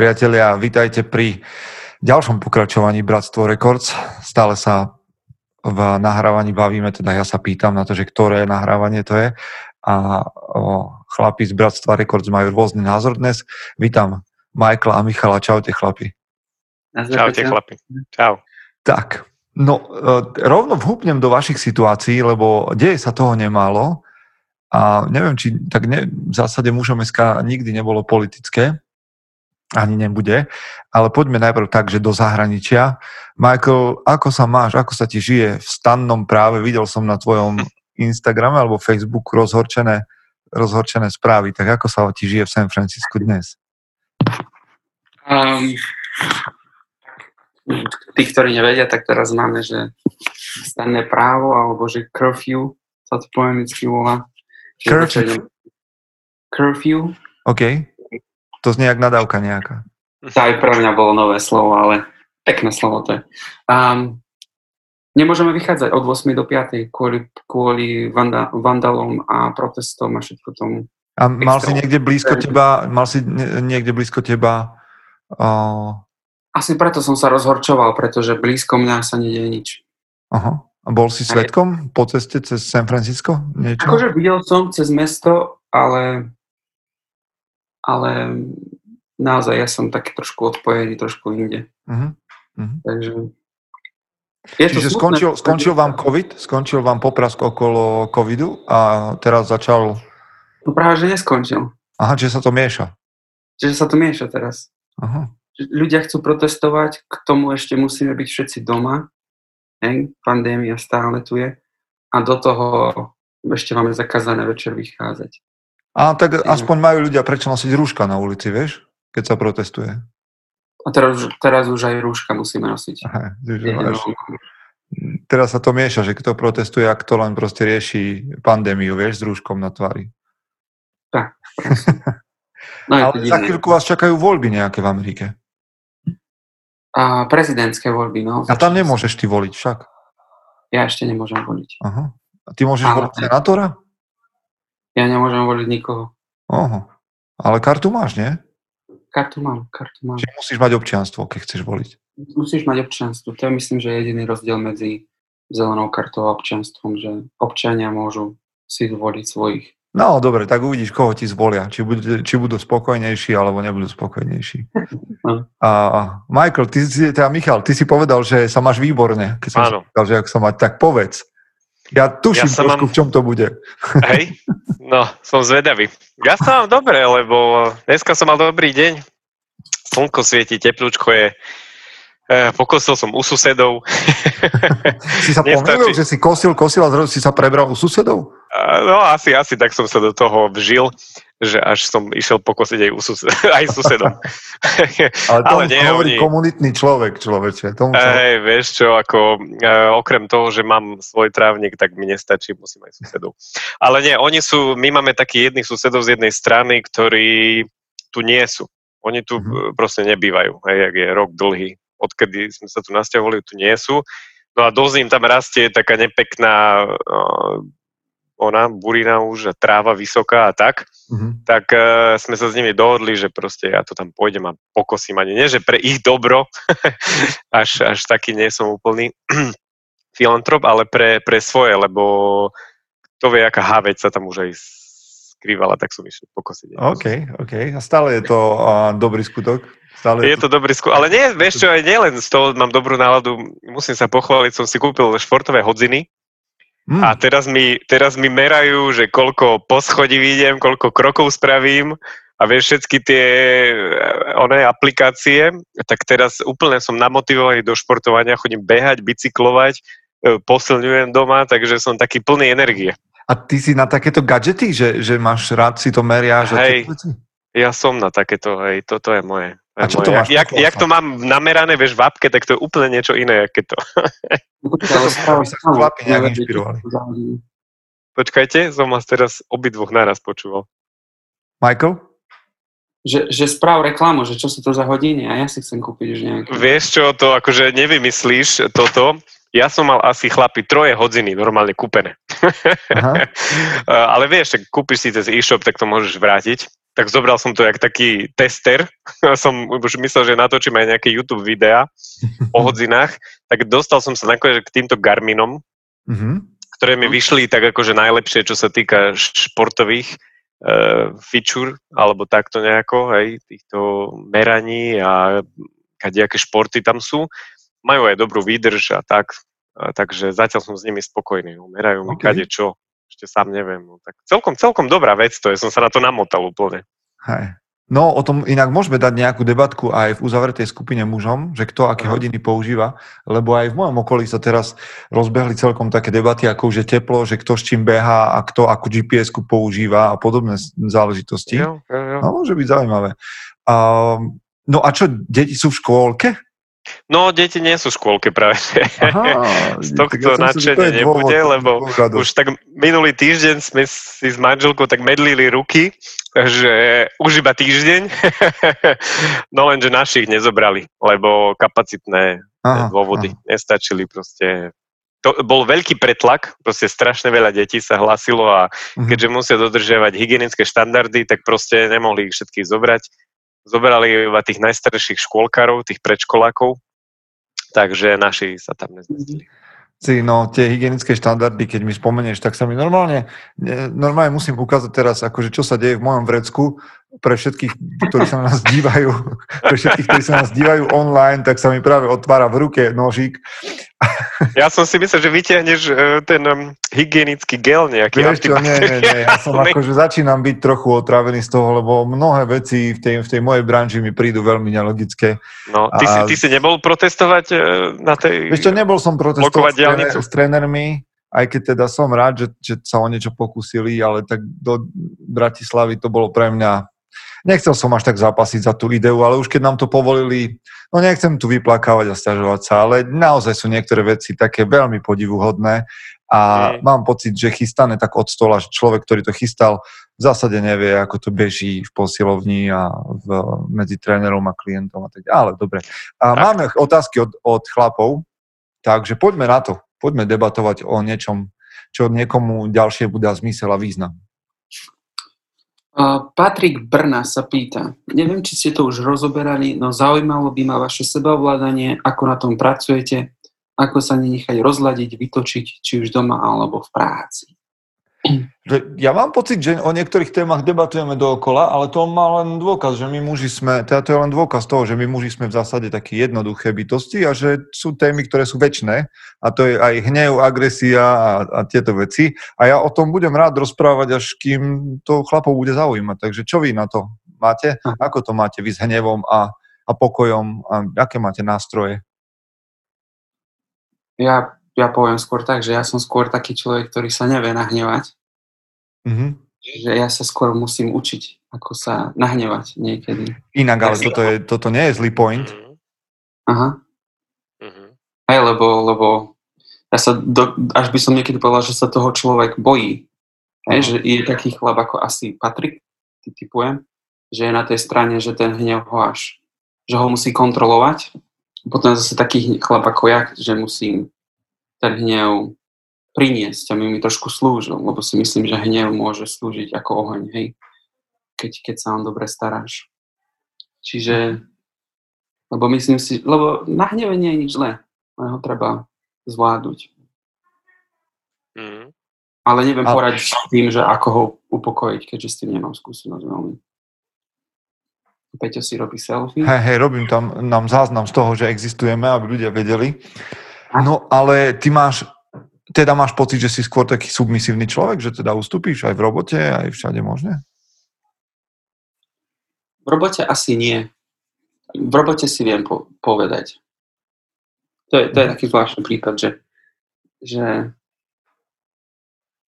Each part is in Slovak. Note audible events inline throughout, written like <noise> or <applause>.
Priatelia, vítajte pri ďalšom pokračovaní Bratstvo Records. Stále sa v nahrávaní bavíme, teda ja sa pýtam na to, že ktoré nahrávanie to je a o, chlapi z Bratstva Records majú rôzny názor dnes. Vítam Michaela a Michala. Čaute chlapi. Čaute chlapi. Čau. Tak, no e, rovno vhupnem do vašich situácií, lebo deje sa toho nemálo a neviem, či tak ne, v zásade mužom SK nikdy nebolo politické, ani nebude, ale poďme najprv tak, že do zahraničia. Michael, ako sa máš, ako sa ti žije v stannom práve? Videl som na tvojom Instagrame alebo Facebook rozhorčené, rozhorčené správy, tak ako sa ti žije v San Francisco dnes? Um, tí, ktorí nevedia, tak teraz máme, že stanné právo, alebo že curfew, sa to po volá. Curfew? Curfew. OK. To znie jak nadávka nejaká. To aj pre mňa bolo nové slovo, ale pekné slovo to je. Um, nemôžeme vychádzať od 8 do 5 kvôli, kvôli vanda, vandalom a protestom a všetko tomu. A mal si niekde blízko teba, mal si niekde blízko teba uh... Asi preto som sa rozhorčoval, pretože blízko mňa sa nedieje nič. Aha. A bol si svetkom po ceste cez San Francisco? Niečo? Akože videl som cez mesto, ale ale naozaj ja som taký trošku odpojený, trošku inde. Uh-huh. Uh-huh. Takže... Je Čiže to skončil, skončil vám COVID? Skončil vám poprask okolo COVIDu a teraz začal... No práve, že neskončil. Aha, že sa to mieša. Čiže sa to mieša teraz. Aha. Ľudia chcú protestovať, k tomu ešte musíme byť všetci doma. Hej, pandémia stále tu je. A do toho ešte máme zakázané večer vychádzať. A tak aspoň majú ľudia prečo nosiť rúška na ulici, vieš, keď sa protestuje. A teraz, teraz už aj rúška musíme nosiť. Aha, teraz sa to mieša, že kto protestuje, ak to len proste rieši pandémiu, vieš, s rúškom na tvári. Tak, <laughs> no, Ale za chvíľku vás čakajú voľby nejaké v Amerike. A prezidentské voľby, no. A tam nemôžeš ty voliť však. Ja ešte nemôžem voliť. Aha. A ty môžeš voliť senátora? Ja nemôžem voliť nikoho. Oho. Ale kartu máš, nie? Kartu mám, kartu mám. Čiže musíš mať občianstvo, keď chceš voliť. Musíš mať občianstvo. To je myslím, že jediný rozdiel medzi zelenou kartou a občianstvom, že občania môžu si zvoliť svojich. No, dobre, tak uvidíš, koho ti zvolia. Či budú, či budú spokojnejší, alebo nebudú spokojnejší. <laughs> No. A, Michael, ty si, teda Michal, ty si povedal, že sa máš výborne. Keď som Áno. Povedal, že ak sa mať, tak povedz. Ja tuším ja trošku, mám... v čom to bude. Hej, no, som zvedavý. Ja sa mám dobre, lebo dneska som mal dobrý deň. Slnko svieti, teplúčko je. E, pokosil som u susedov. <laughs> si sa pomýlil, že si kosil, kosil a zrazu si sa prebral u susedov? No asi, asi tak som sa do toho vžil že až som išiel pokosiť aj, sus- <laughs> aj susedom. <laughs> Ale to Ale nie, hovorí oni... komunitný človek, človeče. Tomu sa... Hej, vieš čo, ako uh, okrem toho, že mám svoj trávnik, tak mi nestačí, musím aj susedov. Ale nie, oni sú, my máme takých jedných susedov z jednej strany, ktorí tu nie sú. Oni tu mm-hmm. proste nebývajú, hej, ak je rok dlhý. Odkedy sme sa tu nasťahovali, tu nie sú. No a dosť im tam rastie taká nepekná uh, ona, burina už, tráva vysoká a tak, mm-hmm. tak uh, sme sa s nimi dohodli, že proste ja to tam pôjdem a pokosím ani nie, že pre ich dobro, <laughs> až, až taký nie som úplný <clears throat> filantrop, ale pre, pre svoje, lebo to vie, aká háveť sa tam už aj skrývala, tak som išiel pokosiť. OK, OK. A stále je to uh, dobrý skutok? Stále je to dobrý skutok. Ale nie, vieš čo, aj nielen z toho mám dobrú náladu, musím sa pochváliť, som si kúpil športové hodziny, Mm. A teraz mi, teraz mi merajú, že koľko poschodí vidím, koľko krokov spravím a vieš všetky tie eh, oné aplikácie, tak teraz úplne som namotivovaný do športovania, chodím behať, bicyklovať, eh, posilňujem doma, takže som taký plný energie. A ty si na takéto gadžety, že, že máš rád si to meriaš? Hej, ja som na takéto, hej, toto je moje. A čo to máš? Jak, jak, jak to mám namerané, vieš, v apke, tak to je úplne niečo iné, keď to. <laughs> Počkajte, som vás teraz obidvoch naraz počúval. Michael? Že, že správ reklamu, že čo sú to za hodiny a ja si chcem kúpiť už nejaké. Vieš čo, to akože nevymyslíš toto. Ja som mal asi chlapi troje hodiny normálne kúpené. <laughs> Ale vieš, tak kúpiš si cez e-shop, tak to môžeš vrátiť. Tak zobral som to jak taký tester. <laughs> som už myslel, že natočím aj nejaké YouTube videá o <laughs> hodzinách. Tak dostal som sa nakoniec k týmto Garminom, mm-hmm. ktoré mi vyšli tak akože najlepšie, čo sa týka športových uh, feature, alebo takto nejako, hej, týchto meraní a kadejaké športy tam sú. Majú aj dobrú výdrž a tak, a takže zatiaľ som s nimi spokojný. Merajú okay. mi kade čo ešte sám neviem. No, tak celkom, celkom dobrá vec to je, som sa na to namotal úplne. Hej. No, o tom inak môžeme dať nejakú debatku aj v uzavretej skupine mužom, že kto aké hodiny používa, lebo aj v mojom okolí sa teraz rozbehli celkom také debaty, ako už je teplo, že kto s čím beha a kto akú GPS-ku používa a podobné záležitosti. Jo, jo, jo. No, môže byť zaujímavé. Um, no a čo, deti sú v škôlke? No, deti nie sú v škôlke práve. Aha, <laughs> Z tohto ja nadšenie nebude, dôvod, lebo dôvod. už tak minulý týždeň sme si s manželkou tak medlili ruky, že už iba týždeň, <laughs> no lenže našich nezobrali, lebo kapacitné aha, dôvody aha. nestačili proste. To bol veľký pretlak, proste strašne veľa detí sa hlásilo a uh-huh. keďže musia dodržiavať hygienické štandardy, tak proste nemohli ich všetkých zobrať zoberali iba tých najstarších škôlkarov, tých predškolákov, takže naši sa tam nezmestili. Si, no, tie hygienické štandardy, keď mi spomenieš, tak sa mi normálne, normálne musím ukázať teraz, akože čo sa deje v mojom vrecku, pre všetkých, ktorí sa na nás dívajú, <laughs> pre všetkých, ktorí sa na nás dívajú online, tak sa mi práve otvára v ruke nožík ja som si myslel, že vyťahneš e, ten um, hygienický gel nejaký. Vieš čo, nie, nie, nie. Ja som akože začínam byť trochu otrávený z toho, lebo mnohé veci v tej, v tej mojej branži mi prídu veľmi nelogické. No, ty, a... si, ty si nebol protestovať e, na tej... Vieš čo, nebol som protestovať s, tréner, s trénermi, aj keď teda som rád, že, že sa o niečo pokúsili, ale tak do Bratislavy to bolo pre mňa nechcel som až tak zapasiť za tú ideu, ale už keď nám to povolili, no nechcem tu vyplakávať a stiažovať sa, ale naozaj sú niektoré veci také veľmi podivuhodné a mm. mám pocit, že chystané tak od stola, že človek, ktorý to chystal, v zásade nevie, ako to beží v posilovni a v, medzi trénerom a klientom a tak Ale dobre. A tak. máme otázky od, od chlapov, takže poďme na to. Poďme debatovať o niečom, čo niekomu ďalšie bude zmysel a význam. Patrik Brna sa pýta, neviem, či ste to už rozoberali, no zaujímalo by ma vaše sebaovládanie, ako na tom pracujete, ako sa nenechať rozladiť, vytočiť, či už doma alebo v práci. Ja mám pocit, že o niektorých témach debatujeme dookola, ale to má len dôkaz, že my muži sme, teda to je len dôkaz toho, že my muži sme v zásade takí jednoduché bytosti a že sú témy, ktoré sú väčšie a to je aj hnev, agresia a, a tieto veci. A ja o tom budem rád rozprávať, až kým to chlapov bude zaujímať. Takže čo vy na to máte? Ako to máte vy s hnevom a, a pokojom a aké máte nástroje? Ja ja poviem skôr tak, že ja som skôr taký človek, ktorý sa nevie nahnevať. Mm-hmm. Že ja sa skôr musím učiť, ako sa nahnevať niekedy. Inak, ale toto, je, toto nie je zlý point. Aha. Mm-hmm. Aj, lebo, lebo ja sa do, až by som niekedy povedal, že sa toho človek bojí. Hej, že je taký chlap ako asi Patrik, ty typujem, že je na tej strane, že ten hnev ho až, že ho musí kontrolovať. Potom zase taký chlap ako ja, že musím ten hnev priniesť a mi mi trošku slúžil, lebo si myslím, že hnev môže slúžiť ako oheň, hej, keď, keď sa on dobre staráš. Čiže, lebo myslím si, lebo na hneve nie je nič zlé, len ho treba zvládnuť. Mm. Ale neviem Ale... poradiť s tým, že ako ho upokojiť, keďže s tým nemám skúsenosť veľmi. Peťo si robí selfie. Hej, hej, robím tam nám záznam z toho, že existujeme, aby ľudia vedeli. No ale ty máš, teda máš pocit, že si skôr taký submisívny človek, že teda ustúpíš aj v robote, aj všade možné? V robote asi nie. V robote si viem po- povedať. To je, to je mhm. taký zvláštny prípad, že, že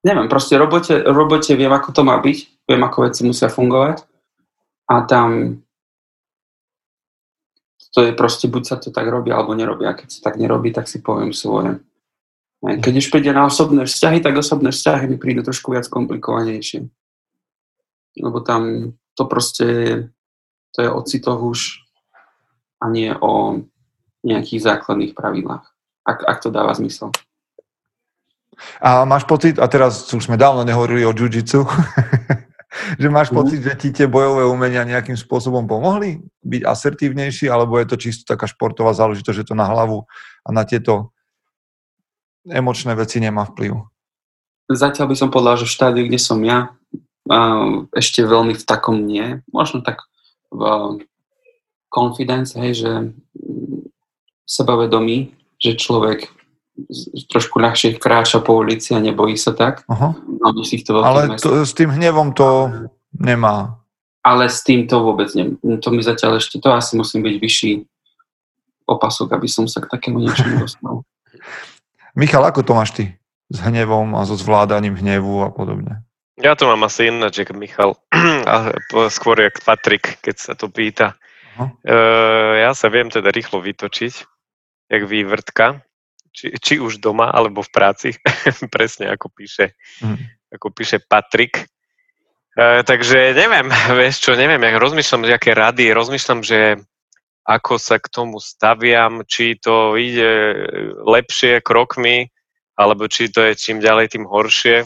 neviem, proste v robote, robote viem, ako to má byť, viem, ako veci musia fungovať a tam to je proste, buď sa to tak robí, alebo nerobí. A keď sa tak nerobí, tak si poviem svoje. Keď už príde na osobné vzťahy, tak osobné vzťahy mi prídu trošku viac komplikovanejšie. Lebo tam to proste to je o citoch už a nie o nejakých základných pravidlách. Ak, ak to dáva zmysel. A máš pocit, a teraz už sme dávno nehovorili o jiu <laughs> že máš mhm. pocit, že ti tie bojové umenia nejakým spôsobom pomohli byť asertívnejší, alebo je to čisto taká športová záležitosť, že to na hlavu a na tieto emočné veci nemá vplyv? Zatiaľ by som povedal, že v štádiu, kde som ja, ešte veľmi v takom nie. Možno tak v confidence, hej, že sebavedomí, že človek trošku ľahšie kráča po ulici a nebojí sa tak. Uh-huh. Ale to, s tým hnevom to nemá. Ale s tým to vôbec nie. To mi zatiaľ ešte, to asi musím byť vyšší opasok, aby som sa k takému niečomu <laughs> dostal. Michal, ako to máš ty? S hnevom a so zvládaním hnevu a podobne. Ja to mám asi ináč, ako Michal. <clears throat> a skôr jak Patrik, keď sa to pýta. Uh-huh. Uh, ja sa viem teda rýchlo vytočiť, jak vývrtka či, či už doma, alebo v práci, <laughs> presne ako píše, mm. ako píše Patrik. E, takže neviem, <laughs> vieš čo, neviem, ja rozmýšľam, aké rady, rozmýšľam, že ako sa k tomu staviam, či to ide lepšie krokmi, alebo či to je čím ďalej, tým horšie.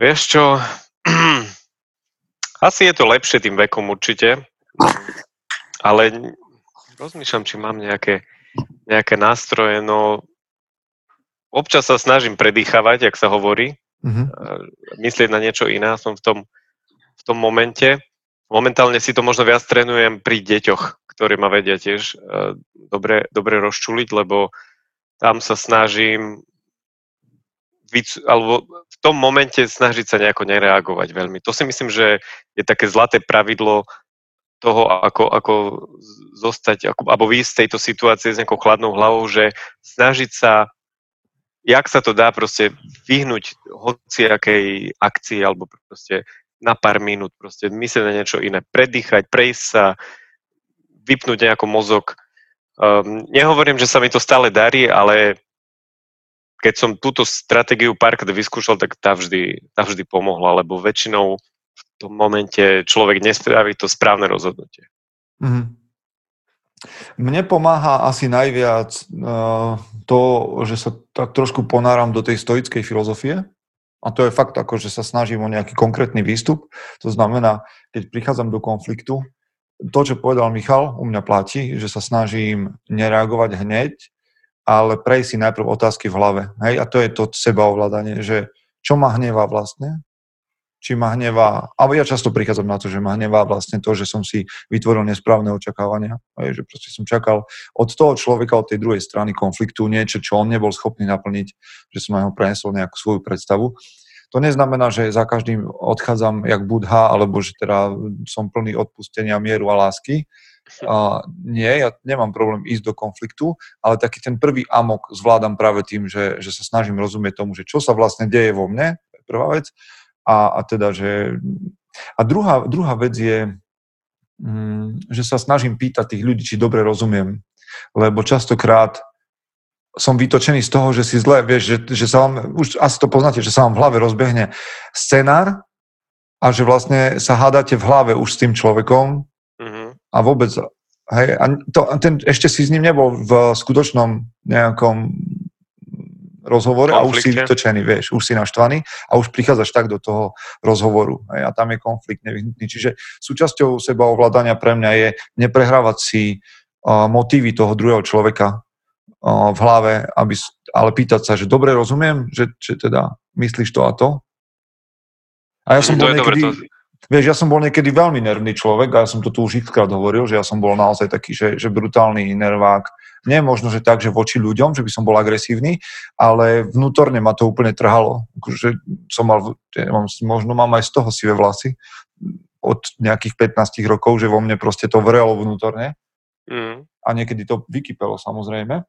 Vieš čo, <clears throat> asi je to lepšie tým vekom určite, ale rozmýšľam, či mám nejaké nejaké nástroje, no občas sa snažím predýchavať, jak sa hovorí, mm-hmm. myslieť na niečo iné, som v tom, v tom momente. Momentálne si to možno viac trénujem pri deťoch, ktorí ma vedia tiež uh, dobre, dobre rozčuliť, lebo tam sa snažím alebo v tom momente snažiť sa nejako nereagovať veľmi. To si myslím, že je také zlaté pravidlo toho, ako, ako zostať, ako, alebo výjsť z tejto situácie s nejakou chladnou hlavou, že snažiť sa, jak sa to dá proste vyhnúť hociakej akcii alebo proste na pár minút, proste myslieť na niečo iné, predýchať, prejsť sa, vypnúť nejako mozog. Um, nehovorím, že sa mi to stále darí, ale keď som túto stratégiu párkrát vyskúšal, tak tá vždy, tá vždy pomohla, lebo väčšinou tom momente človek nespraví to správne rozhodnutie. Mm. Mne pomáha asi najviac uh, to, že sa tak trošku ponáram do tej stoickej filozofie. A to je fakt ako, že sa snažím o nejaký konkrétny výstup. To znamená, keď prichádzam do konfliktu, to, čo povedal Michal, u mňa platí, že sa snažím nereagovať hneď, ale prejsť si najprv otázky v hlave. Hej? A to je to sebaovládanie, že čo ma hnevá vlastne, či ma hnevá, alebo ja často prichádzam na to, že ma hnevá vlastne to, že som si vytvoril nesprávne očakávania, že proste som čakal od toho človeka, od tej druhej strany konfliktu niečo, čo on nebol schopný naplniť, že som na neho prenesol nejakú svoju predstavu. To neznamená, že za každým odchádzam jak budha, alebo že teda som plný odpustenia, mieru a lásky. A nie, ja nemám problém ísť do konfliktu, ale taký ten prvý amok zvládam práve tým, že, že sa snažím rozumieť tomu, že čo sa vlastne deje vo mne, prvá vec, a, a teda, že... A druhá, druhá vec je, mm, že sa snažím pýtať tých ľudí, či dobre rozumiem. Lebo častokrát som vytočený z toho, že si zle, vieš, že, že sa vám, už asi to poznáte, že sa vám v hlave rozbehne scenár a že vlastne sa hádate v hlave už s tým človekom mm-hmm. a vôbec, hej, a to, ten, ešte si s ním nebol v skutočnom nejakom rozhovore a už si vytočený, vieš, už si naštvaný a už prichádzaš tak do toho rozhovoru hej, a tam je konflikt nevyhnutný. Čiže súčasťou seba ovládania pre mňa je neprehrávať si uh, motívy toho druhého človeka uh, v hlave, aby, ale pýtať sa, že dobre rozumiem, že, že teda myslíš to a to. A ja som bol niekedy, dobre, to... vieš, ja som bol niekedy veľmi nervný človek a ja som to tu už xkrát hovoril, že ja som bol naozaj taký, že, že brutálny nervák, nie možno, že tak, že voči ľuďom, že by som bol agresívny, ale vnútorne ma to úplne trhalo. Že som mal, ja mám, možno mám aj z toho sivé vlasy od nejakých 15 rokov, že vo mne proste to vrelo vnútorne. Mm. A niekedy to vykypelo samozrejme.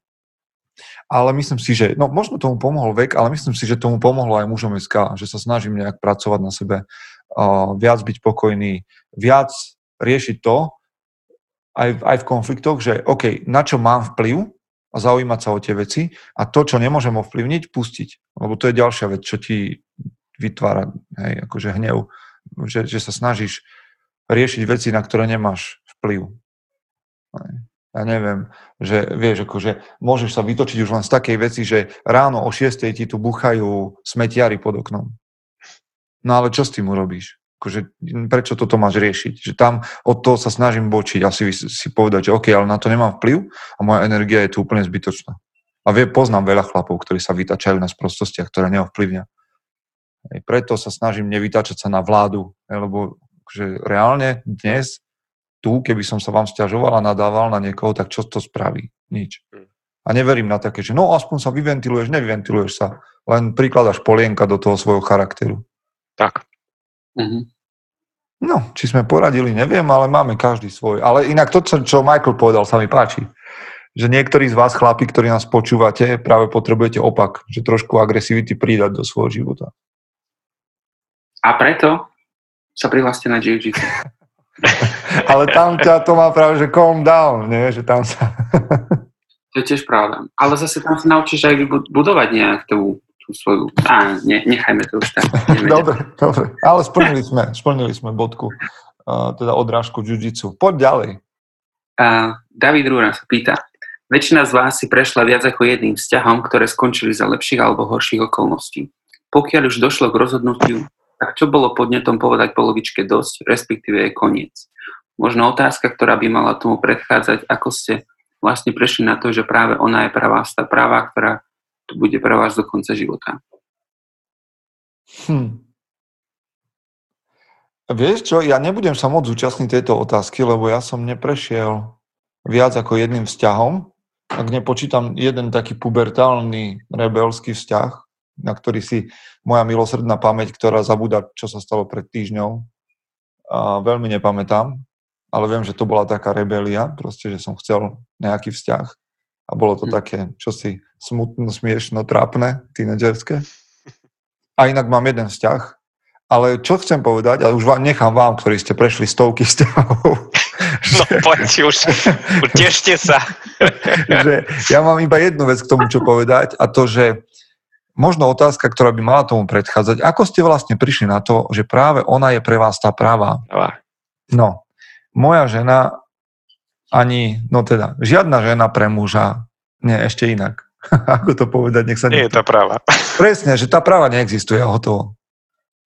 Ale myslím si, že, no možno tomu pomohol vek, ale myslím si, že tomu pomohlo aj mužom SK, že sa snažím nejak pracovať na sebe, uh, viac byť pokojný, viac riešiť to, aj, aj v konfliktoch, že OK, na čo mám vplyv a zaujímať sa o tie veci a to, čo nemôžem ovplyvniť, pustiť. Lebo to je ďalšia vec, čo ti vytvára hej, akože hnev, že, že sa snažíš riešiť veci, na ktoré nemáš vplyv. Hej. Ja neviem, že vieš, akože môžeš sa vytočiť už len z takej veci, že ráno o 6 ti tu buchajú smetiary pod oknom. No ale čo s tým urobíš? Akože, prečo toto máš riešiť? Že tam od toho sa snažím bočiť, asi si povedať, že OK, ale na to nemám vplyv a moja energia je tu úplne zbytočná. A vie, poznám veľa chlapov, ktorí sa vytačajú na sprostostiach, ktoré neovplyvňa. Preto sa snažím nevytačať sa na vládu, lebo že reálne dnes tu, keby som sa vám stiažoval a nadával na niekoho, tak čo to spraví? Nič. Hm. A neverím na také, že no aspoň sa vyventiluješ, nevyventiluješ sa, len prikladaš polienka do toho svojho charakteru. Tak. Mm-hmm. No, či sme poradili, neviem, ale máme každý svoj. Ale inak to, čo Michael povedal, sa mi páči. Že niektorí z vás, chlapi, ktorí nás počúvate, práve potrebujete opak. Že trošku agresivity pridať do svojho života. A preto sa prihláste na jiu-jitsu. <laughs> ale tam ťa to má práve, že calm down, nie? Že tam sa... to je tiež pravda. Ale zase tam sa naučíš aj budovať nejak tú tú svoju... Á, ne, nechajme to už tak. <laughs> dobre, dobre. Ale splnili sme, splnili sme bodku, uh, teda odrážku jiu-jitsu. Poď ďalej. Uh, David Rúra sa pýta, väčšina z vás si prešla viac ako jedným vzťahom, ktoré skončili za lepších alebo horších okolností. Pokiaľ už došlo k rozhodnutiu, tak čo bolo podnetom povedať polovičke dosť, respektíve je koniec? Možno otázka, ktorá by mala tomu predchádzať, ako ste vlastne prešli na to, že práve ona je pravá, tá práva, ktorá to bude pre vás do konca života. Hm. Vieš čo, ja nebudem sa môcť zúčastniť tejto otázky, lebo ja som neprešiel viac ako jedným vzťahom. Ak nepočítam jeden taký pubertálny rebelský vzťah, na ktorý si moja milosrdná pamäť, ktorá zabúda, čo sa stalo pred týždňou, a veľmi nepamätám, ale viem, že to bola taká rebelia, proste, že som chcel nejaký vzťah a bolo to hm. také čosi smutno, smiešno, trápne, tínedžerské. A inak mám jeden vzťah, ale čo chcem povedať, a už vám nechám vám, ktorí ste prešli stovky vzťahov. <laughs> No poďte už, tešte sa. <laughs> že ja mám iba jednu vec k tomu, čo povedať a to, že možno otázka, ktorá by mala tomu predchádzať, ako ste vlastne prišli na to, že práve ona je pre vás tá práva? No, moja žena ani, no teda, žiadna žena pre muža, nie, ešte inak. <laughs> Ako to povedať, nech sa... Nie je tá práva. <laughs> <laughs> Presne, že tá práva neexistuje hotovo.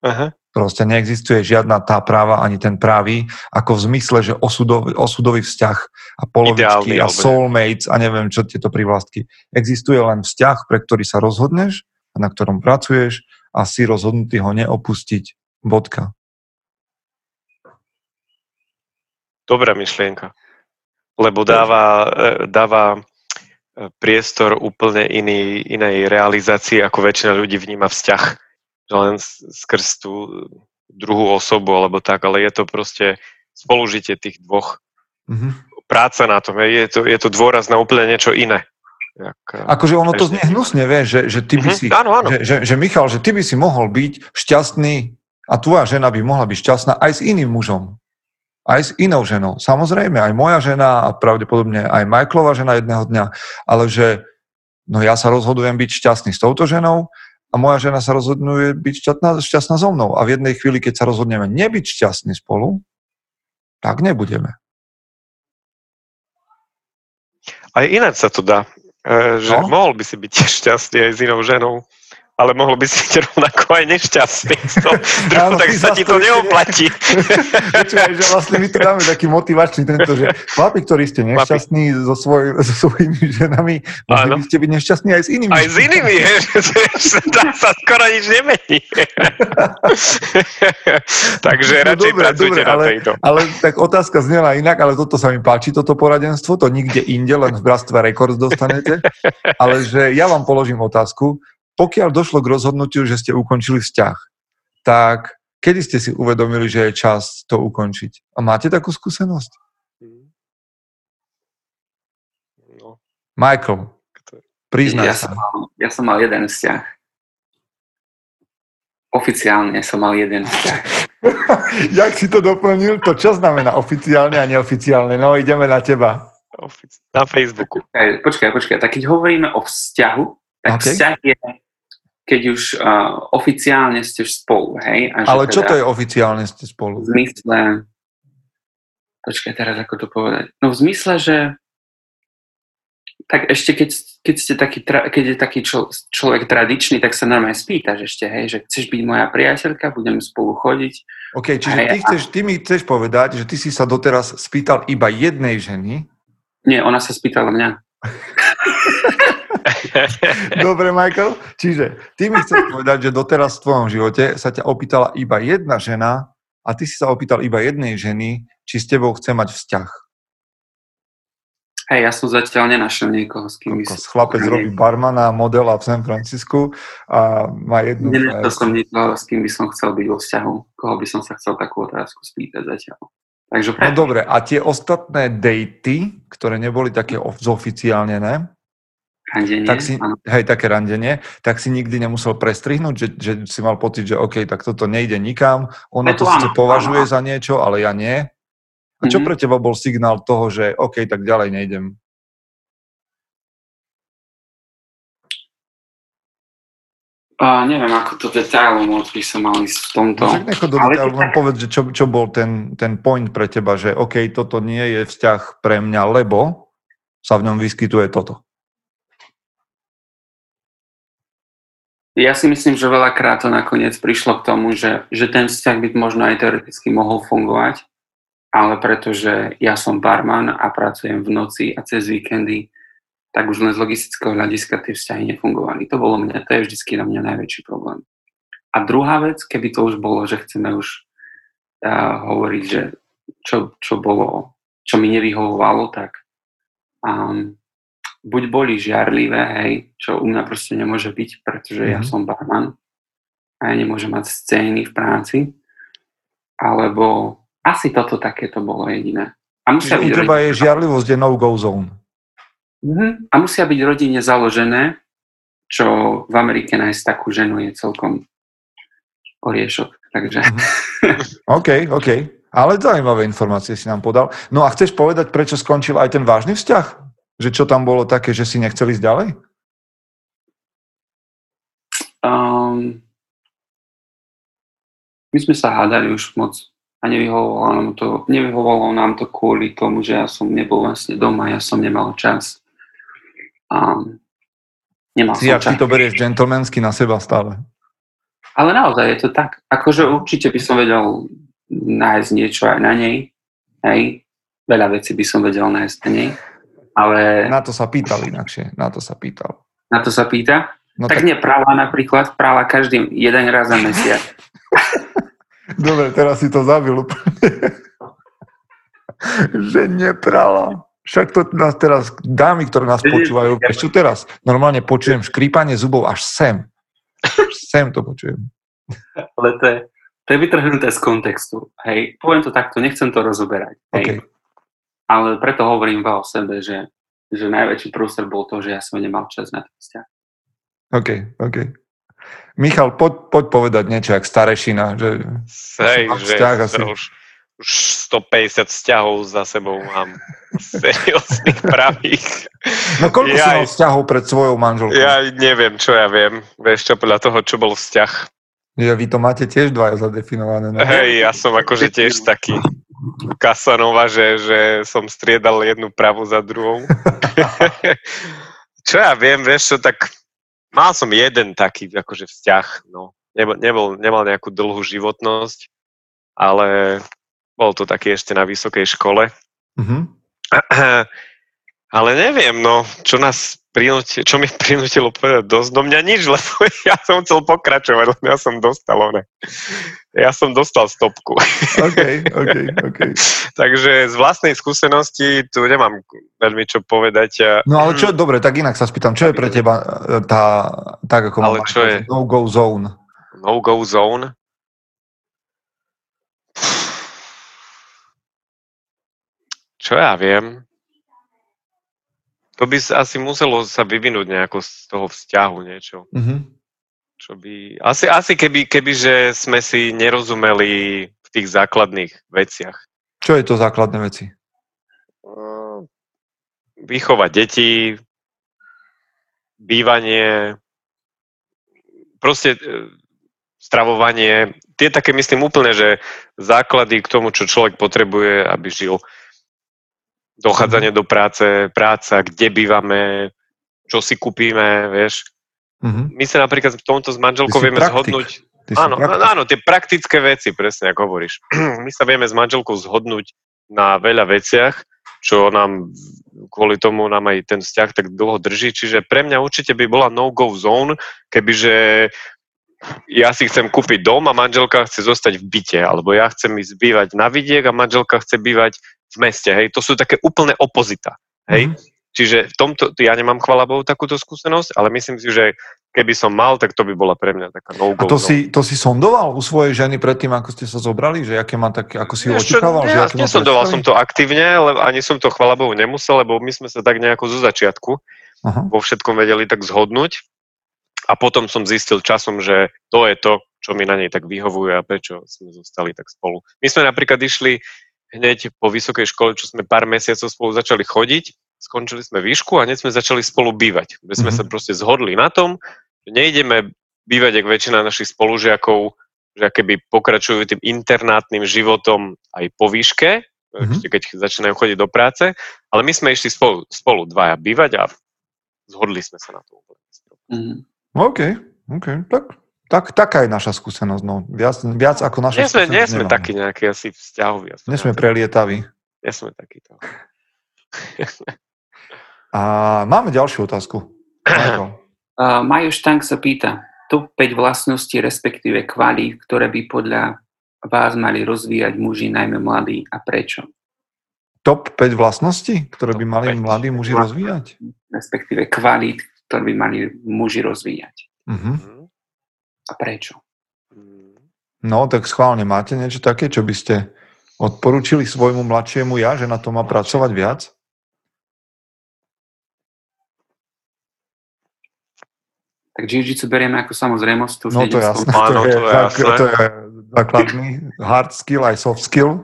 Uh-huh. Proste neexistuje žiadna tá práva, ani ten pravý, ako v zmysle, že osudový, osudový vzťah a polovičky Ideálny, a soulmates a neviem čo tieto privlastky. Existuje len vzťah, pre ktorý sa rozhodneš a na ktorom pracuješ a si rozhodnutý ho neopustiť. Bodka. Dobrá myšlienka lebo dáva, e, dáva e, priestor úplne iný, inej realizácii, ako väčšina ľudí vníma vzťah. Že len skrz tú druhú osobu alebo tak, ale je to proste spolužitie tých dvoch. Mm-hmm. Práca na tom, je to, je to dôraz na úplne niečo iné. Jak, e, akože ono to znie hnusne, vieš, že, že ty by mm-hmm, si, áno, áno. Že, že, že Michal, že ty by si mohol byť šťastný a tvoja žena by mohla byť šťastná aj s iným mužom aj s inou ženou. Samozrejme, aj moja žena a pravdepodobne aj Michaelova žena jedného dňa, ale že no ja sa rozhodujem byť šťastný s touto ženou a moja žena sa rozhoduje byť šťastná, šťastná so mnou. A v jednej chvíli, keď sa rozhodneme nebyť šťastní spolu, tak nebudeme. Aj ináč sa to dá. E, že no? mohol by si byť šťastný aj s inou ženou ale mohlo by si byť rovnako aj nešťastný. <laughs> To, druhu, tak sa ti to neoplatí. <laughs> Počúvaj, že vlastne my tu dáme taký motivačný tento, že chlapi, ktorí ste nešťastní so, svoj, so svojimi ženami, mohli by ste byť nešťastní aj s inými. Aj s inými, že <laughs> tam sa skoro nič nemení. Takže no, radšej dobre, pracujte dobre, na ale, tejto. Ale tak otázka znela inak, ale toto sa mi páči, toto poradenstvo, to nikde inde, len v Bratstve Records dostanete. Ale že ja vám položím otázku, pokiaľ došlo k rozhodnutiu, že ste ukončili vzťah, tak kedy ste si uvedomili, že je čas to ukončiť? A máte takú skúsenosť? No. Michael, priznaj ja sa. Som mal, ja som mal jeden vzťah. Oficiálne som mal jeden vzťah. <laughs> Jak si to doplnil? To čo znamená oficiálne a neoficiálne? No, ideme na teba. Na Facebooku. Počkaj, počkaj, počkaj. Tak keď hovoríme o vzťahu, tak okay. vzťah je keď už uh, oficiálne ste spolu, hej? A Ale čo teda, to je oficiálne ste spolu? V zmysle... Počkaj teraz, ako to povedať. No v zmysle, že tak ešte keď, keď, ste taký, keď je taký člo, človek tradičný, tak sa normálne spýtaš ešte, hej, že chceš byť moja priateľka, budeme spolu chodiť. OK, čiže ty, chceš, ty mi chceš povedať, že ty si sa doteraz spýtal iba jednej ženy? Nie, ona sa spýtala mňa. <laughs> <laughs> Dobre, Michael. Čiže ty mi chceš povedať, že doteraz v tvojom živote sa ťa opýtala iba jedna žena a ty si sa opýtal iba jednej ženy, či s tebou chce mať vzťah. Hej, ja som zatiaľ nenašiel niekoho, s kým by som... Chlapec robí barmana, modela v San Francisku a má jednu... Nenašiel som nikoho, s kým by som chcel byť vo vzťahu. Koho by som sa chcel takú otázku spýtať zatiaľ. Takže pre... No dobre, a tie ostatné dejty, ktoré neboli také zoficiálnené, Randenie, tak si, hej, také randenie, tak si nikdy nemusel prestrihnúť, že, že si mal pocit, že OK, tak toto nejde nikam, ono to, to síce považuje áno. za niečo, ale ja nie. A čo mm-hmm. pre teba bol signál toho, že OK, tak ďalej nejdem? Uh, neviem, ako to detailom by som mal ísť v tomto. No, nechod do detailu, len povedz, že čo, čo bol ten, ten point pre teba, že OK, toto nie je vzťah pre mňa, lebo sa v ňom vyskytuje toto. Ja si myslím, že veľakrát to nakoniec prišlo k tomu, že, že ten vzťah by možno aj teoreticky mohol fungovať, ale pretože ja som barman a pracujem v noci a cez víkendy, tak už len z logistického hľadiska tie vzťahy nefungovali. To bolo mňa, to je vždycky na mňa najväčší problém. A druhá vec, keby to už bolo, že chceme už uh, hovoriť, že čo, čo bolo, čo mi nevyhovovalo, tak um, buď boli žiarlivé, hej, čo u mňa proste nemôže byť, pretože mm-hmm. ja mhm. som barman a ja nemôžem mať scény v práci, alebo asi toto takéto bolo jediné. A musia byť treba je žiarlivosť, je no-go zone. Uh-huh. A musia byť rodine založené, čo v Amerike nájsť takú ženu je celkom oriešok. Takže... Uh-huh. OK, OK. Ale zaujímavé informácie si nám podal. No a chceš povedať, prečo skončil aj ten vážny vzťah? Že čo tam bolo také, že si nechcel ísť ďalej? Um, my sme sa hádali už moc a nevyhovovalo nám to, nevyhovovalo nám to kvôli tomu, že ja som nebol vlastne doma, ja som nemal čas. A nemal si, som čas. ty to berieš gentlemansky na seba stále. Ale naozaj je to tak. Akože určite by som vedel nájsť niečo aj na nej. Hej. Veľa vecí by som vedel nájsť na nej. Ale... Na to sa pýtal inakšie. Na to sa pýtal. Na to sa pýta? No tak, tak nie, práva napríklad, práva každý jeden raz za mesiac. <laughs> Dobre, teraz si to zabil úplne. <laughs> že neprala. Však to nás teraz, dámy, ktoré nás počúvajú, čo teraz? Normálne počujem škrípanie zubov až sem. Až sem to počujem. Ale to je, to je vytrhnuté z kontextu. Hej, poviem to takto, nechcem to rozoberať. Hej. Okay. Ale preto hovorím iba o sebe, že, že najväčší prúser bol to, že ja som nemal čas na ten vzťah. OK, OK. Michal, poď, poď povedať niečo, jak starešina, že, Hej, že vzťah asi... už, už 150 vzťahov za sebou mám serióznych pravých. No koľko ja, si mal vzťahov pred svojou manželkou? Ja neviem, čo ja viem. Vieš čo, podľa toho, čo bol vzťah. Ja, vy to máte tiež dvaja zadefinované. Ne? Hej, ja som akože tiež taký Kasanova, že, že som striedal jednu pravú za druhou. <laughs> čo ja viem, vieš čo, tak mal som jeden taký akože vzťah, no. Nebol, nebol, nemal nejakú dlhú životnosť, ale bol to taký ešte na vysokej škole. Mm-hmm. <clears throat> Ale neviem, no, čo nás prinúti, čo mi <laughs> prinútilo povedať dosť do mňa nič, lebo <laughs> ja som chcel pokračovať, lebo ja som dostal one. Ja som dostal stopku. OK, <laughs> OK, OK. Takže z vlastnej skúsenosti tu nemám veľmi čo povedať. No ale čo, dobre, tak inak sa spýtam, čo je pre teba e, tá, tak ako ale čo je? no-go zone? No-go zone? Čo ja viem? To by asi muselo sa vyvinúť nejako z toho vzťahu niečo. Mm-hmm. Čo by... Asi, asi keby, keby, že sme si nerozumeli v tých základných veciach. Čo je to základné veci? Vychovať deti, bývanie, proste e, stravovanie, tie také myslím úplne, že základy k tomu, čo človek potrebuje, aby žil. Dochádzanie do práce, práca, kde bývame, čo si kúpime, vieš. Mm-hmm. My sa napríklad v tomto s manželkou vieme praktik. zhodnúť. áno, áno, tie praktické veci, presne ako hovoríš. <clears throat> My sa vieme s manželkou zhodnúť na veľa veciach, čo nám kvôli tomu nám aj ten vzťah tak dlho drží. Čiže pre mňa určite by bola no-go zone, kebyže ja si chcem kúpiť dom a manželka chce zostať v byte, alebo ja chcem ísť bývať na vidiek a manželka chce bývať v meste. Hej, to sú také úplne opozita. Hej. Mm-hmm. Čiže v tomto, ja nemám chvala Bohu takúto skúsenosť, ale myslím si, že keby som mal, tak to by bola pre mňa taká no A to si, to si sondoval u svojej ženy predtým, ako ste sa zobrali? Že aké má tak, ako si ho očakával? Ja, že nesondoval som to aktívne, ale ani som to chvala Bohu nemusel, lebo my sme sa tak nejako zo začiatku Aha. vo všetkom vedeli tak zhodnúť. A potom som zistil časom, že to je to, čo mi na nej tak vyhovuje a prečo sme zostali tak spolu. My sme napríklad išli hneď po vysokej škole, čo sme pár mesiacov spolu začali chodiť skončili sme výšku a hneď sme začali spolu bývať. My sme mm-hmm. sa proste zhodli na tom, že nejdeme bývať, ako väčšina našich spolužiakov, že keby pokračujú tým internátnym životom aj po výške, mm-hmm. keď začínajú chodiť do práce, ale my sme išli spolu, spolu dvaja bývať a zhodli sme sa na to. Mm-hmm. OK, OK, tak, tak, taká je naša skúsenosť. No. Viac, viac ako naša nie sme, skúsenosť. Nie sme takí nejakí asi vzťahoví. Nie sme prelietaví. Nie sme takíto. A máme ďalšiu otázku. Uh, <clears throat> Majuš Tank sa pýta, top 5 vlastností, respektíve kvalít, ktoré by podľa vás mali rozvíjať muži, najmä mladí a prečo? Top 5 vlastností, ktoré by mali mladí muži rozvíjať? Respektíve kvalít, ktoré by mali muži rozvíjať. Uh-huh. A prečo? No, tak schválne máte niečo také, čo by ste odporúčili svojmu mladšiemu ja, že na to má pracovať viac? tak jiu-jitsu berieme ako samozrejmosť. To no to je jasné, to, je, to, je, jasné. to je základný hard skill aj soft skill. <laughs>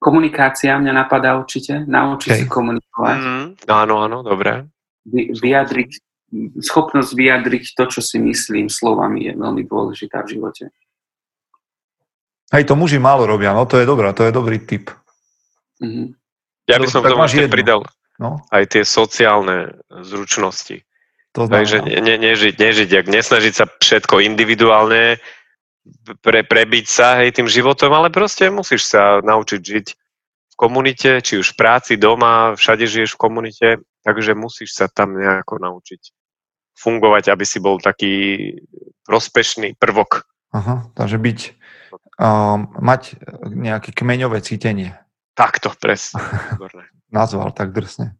Komunikácia mňa napadá určite, naučiť okay. sa komunikovať. Mm, áno, áno, dobré. Vy, vyjadriť, schopnosť vyjadriť to, čo si myslím slovami je veľmi dôležitá v živote. Hej, to muži málo robia, no to je dobré, to je dobrý tip. Mm-hmm. Ja by som k tomu ešte pridal, No. Aj tie sociálne zručnosti. To Takže ne, ne, nežiť, nežiť, jak nesnažiť sa všetko individuálne pre, prebiť sa hej, tým životom, ale proste musíš sa naučiť žiť v komunite, či už v práci, doma, všade žiješ v komunite, takže musíš sa tam nejako naučiť fungovať, aby si bol taký prospešný prvok. Aha, takže byť, um, mať nejaké kmeňové cítenie. Takto, presne. <laughs> nazval tak drsne.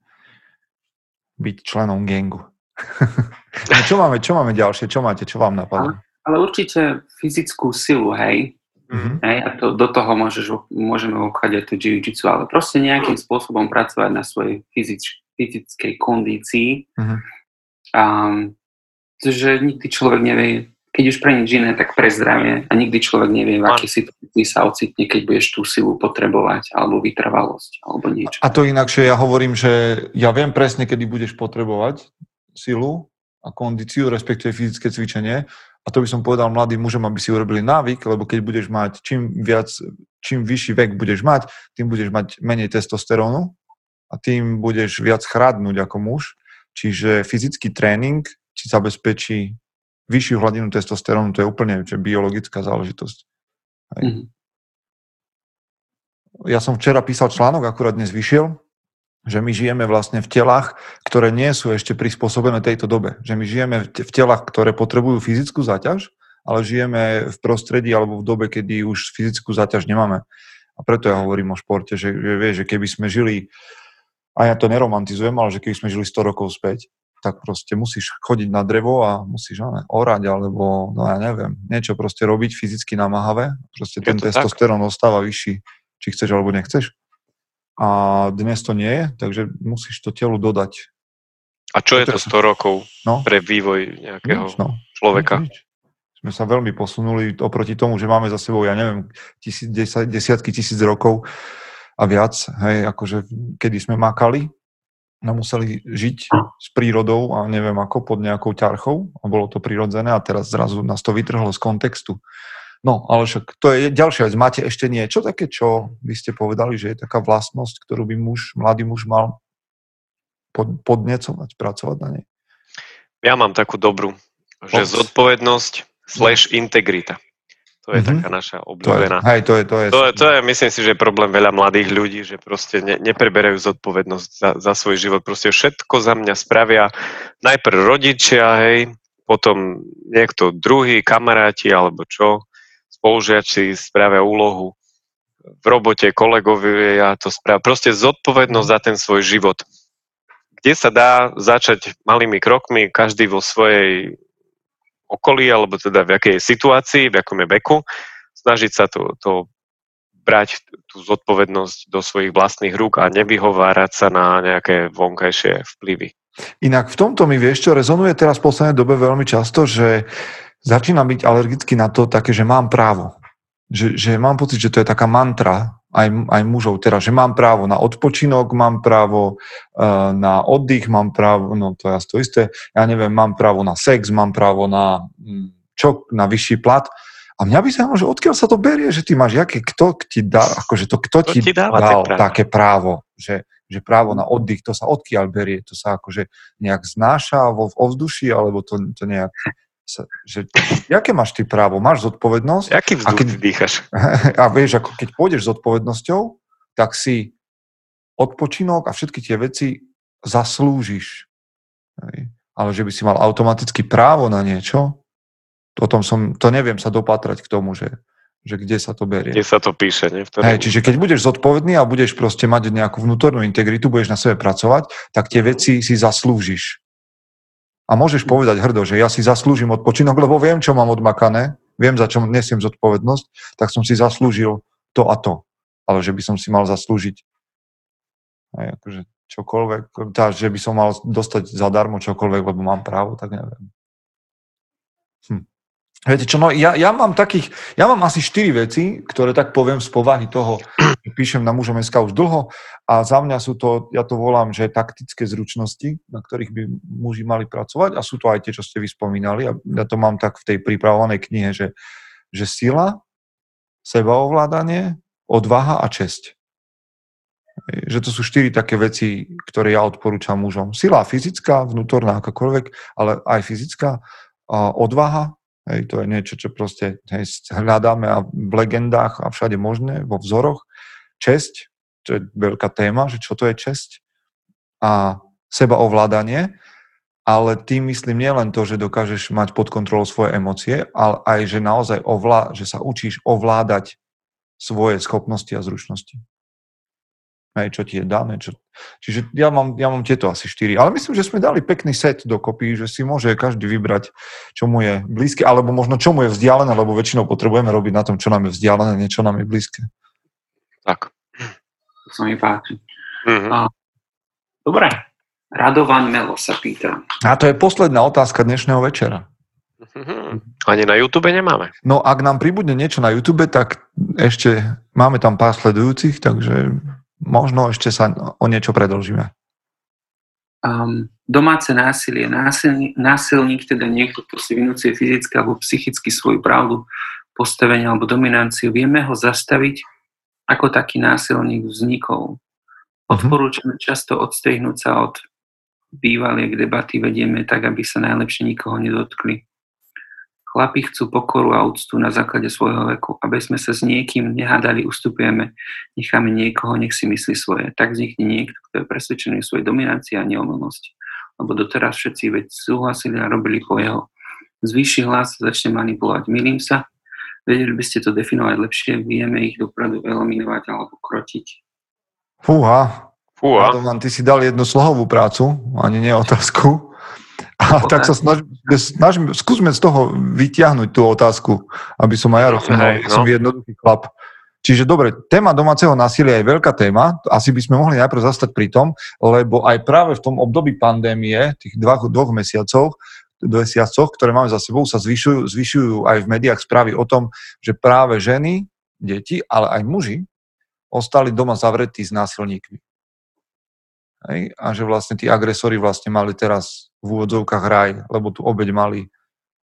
Byť členom gengu. <laughs> no čo máme, čo máme ďalšie? Čo máte? Čo vám napadá? Ale, ale určite fyzickú silu, hej. Mm-hmm. hej a to, do toho môžeš, môžeme obchádzať to jiu-jitsu, ale proste nejakým spôsobom pracovať na svojej fyzič, fyzickej kondícii. Mm-hmm. Um, že nikdy človek nevie, keď už pre nič iné, tak pre zdravie. A nikdy človek nevie, v akej situácii sa ocitne, keď budeš tú silu potrebovať, alebo vytrvalosť, alebo niečo. A to inakšie, ja hovorím, že ja viem presne, kedy budeš potrebovať silu a kondíciu, respektíve fyzické cvičenie. A to by som povedal mladým mužom, aby si urobili návyk, lebo keď budeš mať čím viac, čím vyšší vek budeš mať, tým budeš mať menej testosterónu a tým budeš viac chradnúť ako muž. Čiže fyzický tréning ti zabezpečí vyššiu hladinu testosterónu, to je úplne že biologická záležitosť. Hej. Mm-hmm. Ja som včera písal článok, akurát dnes vyšiel, že my žijeme vlastne v telách, ktoré nie sú ešte prispôsobené tejto dobe. Že my žijeme v telách, ktoré potrebujú fyzickú záťaž, ale žijeme v prostredí alebo v dobe, kedy už fyzickú záťaž nemáme. A preto ja hovorím o športe, že, že, vie, že keby sme žili, a ja to neromantizujem, ale že keby sme žili 100 rokov späť, tak proste musíš chodiť na drevo a musíš ne, orať, alebo no ja neviem, niečo proste robiť fyzicky namáhavé. Proste ten testosterón ostáva vyšší, či chceš alebo nechceš. A dnes to nie je, takže musíš to telu dodať. A čo je to 100 rokov no? pre vývoj nejakého nič, no. človeka? Nič, nič. Sme sa veľmi posunuli oproti tomu, že máme za sebou, ja neviem, tisíc, desiatky tisíc rokov a viac, hej, akože kedy sme makali, No, museli žiť s prírodou a neviem ako, pod nejakou ťarchou a bolo to prirodzené a teraz zrazu nás to vytrhlo z kontextu. No, ale však to je ďalšia vec. Máte ešte niečo také, čo by ste povedali, že je taká vlastnosť, ktorú by muž, mladý muž mal pod, podnecovať, pracovať na nej? Ja mám takú dobrú, že Ops. zodpovednosť slash integrita. To je mm-hmm. taká naša obľúbená. To je, hej, to je, to je. To je, to je, myslím si, že je problém veľa mladých ľudí, že proste ne, nepreberajú zodpovednosť za, za svoj život. Proste všetko za mňa spravia najprv rodičia, hej, potom niekto druhý, kamaráti alebo čo, spolužiaci spravia úlohu v robote, kolegovia to spravia. Proste zodpovednosť za ten svoj život. Kde sa dá začať malými krokmi, každý vo svojej okolí, alebo teda v akej situácii, v akom je veku, snažiť sa to, to brať tú zodpovednosť do svojich vlastných rúk a nevyhovárať sa na nejaké vonkajšie vplyvy. Inak v tomto mi vieš, čo rezonuje teraz v poslednej dobe veľmi často, že začína byť alergický na to také, že mám právo. Že, že mám pocit, že to je taká mantra aj, aj mužov teraz, že mám právo na odpočinok, mám právo uh, na oddych, mám právo, no to je to isté, ja neviem, mám právo na sex, mám právo na mm, čo, na vyšší plat. A mňa by sa že odkiaľ sa to berie, že ty máš, jaké, kto ti dá, akože to, kto, ti, ti dáva dal právo? také právo, že, že právo na oddych, to sa odkiaľ berie, to sa akože nejak znáša vo ovzduší, alebo to, to nejak že aké máš ty právo? Máš zodpovednosť? Aký vzduch a keď, dýchaš? <laughs> A vieš, ako keď pôjdeš s zodpovednosťou, tak si odpočinok a všetky tie veci zaslúžiš. Ale že by si mal automaticky právo na niečo, o tom som, to neviem sa dopatrať k tomu, že, že kde sa to berie. Kde sa to píše, nie? Hej, čiže keď budeš zodpovedný a budeš proste mať nejakú vnútornú integritu, budeš na sebe pracovať, tak tie veci si zaslúžiš. A môžeš povedať hrdo, že ja si zaslúžim odpočinok, lebo viem, čo mám odmakané, viem, za čo nesiem zodpovednosť, tak som si zaslúžil to a to. Ale že by som si mal zaslúžiť aj akože čokoľvek, tá, že by som mal dostať zadarmo čokoľvek, lebo mám právo, tak neviem. Hm. Viete čo, no ja, ja mám takých, ja mám asi štyri veci, ktoré tak poviem z povahy toho, že píšem na mužom SK už dlho a za mňa sú to, ja to volám, že taktické zručnosti, na ktorých by muži mali pracovať a sú to aj tie, čo ste vyspomínali a ja to mám tak v tej pripravovanej knihe, že, že sila, sebaovládanie, odvaha a česť. Že to sú štyri také veci, ktoré ja odporúčam mužom. Sila fyzická, vnútorná, akákoľvek, ale aj fyzická. Odvaha, Hej, to je niečo, čo proste hej, hľadáme a v legendách a všade možné, vo vzoroch. Česť, čo je veľká téma, že čo to je česť. A seba ovládanie, ale tým myslím nielen to, že dokážeš mať pod kontrolou svoje emócie, ale aj, že naozaj ovlá, že sa učíš ovládať svoje schopnosti a zručnosti hej, čo ti je dané. Čo... Čiže ja mám, ja mám tieto asi štyri. Ale myslím, že sme dali pekný set dokopy, že si môže každý vybrať, čo mu je blízke, alebo možno čo mu je vzdialené, lebo väčšinou potrebujeme robiť na tom, čo nám je vzdialené, niečo nám je blízke. Tak. To sa mi páči. Mm-hmm. A, dobre. Radovan Melo sa pýta. A to je posledná otázka dnešného večera. Mm-hmm. Ani na YouTube nemáme. No ak nám pribudne niečo na YouTube, tak ešte máme tam pár sledujúcich, takže možno ešte sa o niečo predlžíme. Um, domáce násilie. Násilník, násilník, teda niekto, kto si vynúcuje fyzicky alebo psychicky svoju pravdu, postavenie alebo dominanciu, vieme ho zastaviť, ako taký násilník vznikol. Mhm. Odporúčame často odstrihnúť sa od bývaliek debaty, vedieme tak, aby sa najlepšie nikoho nedotkli. Chlapi chcú pokoru a úctu na základe svojho veku. Aby sme sa s niekým nehádali, ustupujeme, necháme niekoho, nech si myslí svoje. Tak vznikne niekto, kto je presvedčený v svojej dominancii a neomilnosti. Lebo doteraz všetci veď súhlasili a robili po jeho. Zvýši hlas, začne manipulovať. Milím sa, vedeli by ste to definovať lepšie, vieme ich dopredu eliminovať alebo krotiť. Fúha, Fúha. Radovan, ty si dal jednu slohovú prácu, ani nie otázku. A tak sa snažím, snažím, skúsme z toho vyťahnuť tú otázku, aby som aj ja rozumel, no. som jednoduchý chlap. Čiže dobre, téma domáceho násilia je veľká téma, asi by sme mohli najprv zastať pri tom, lebo aj práve v tom období pandémie, tých dvoch, dvoch mesiacov, mesiacoch, ktoré máme za sebou, sa zvyšujú, zvyšujú aj v médiách správy o tom, že práve ženy, deti, ale aj muži ostali doma zavretí s násilníkmi. Hej? A že vlastne tí agresori vlastne mali teraz v úvodzovkách raj, lebo tu obeď mali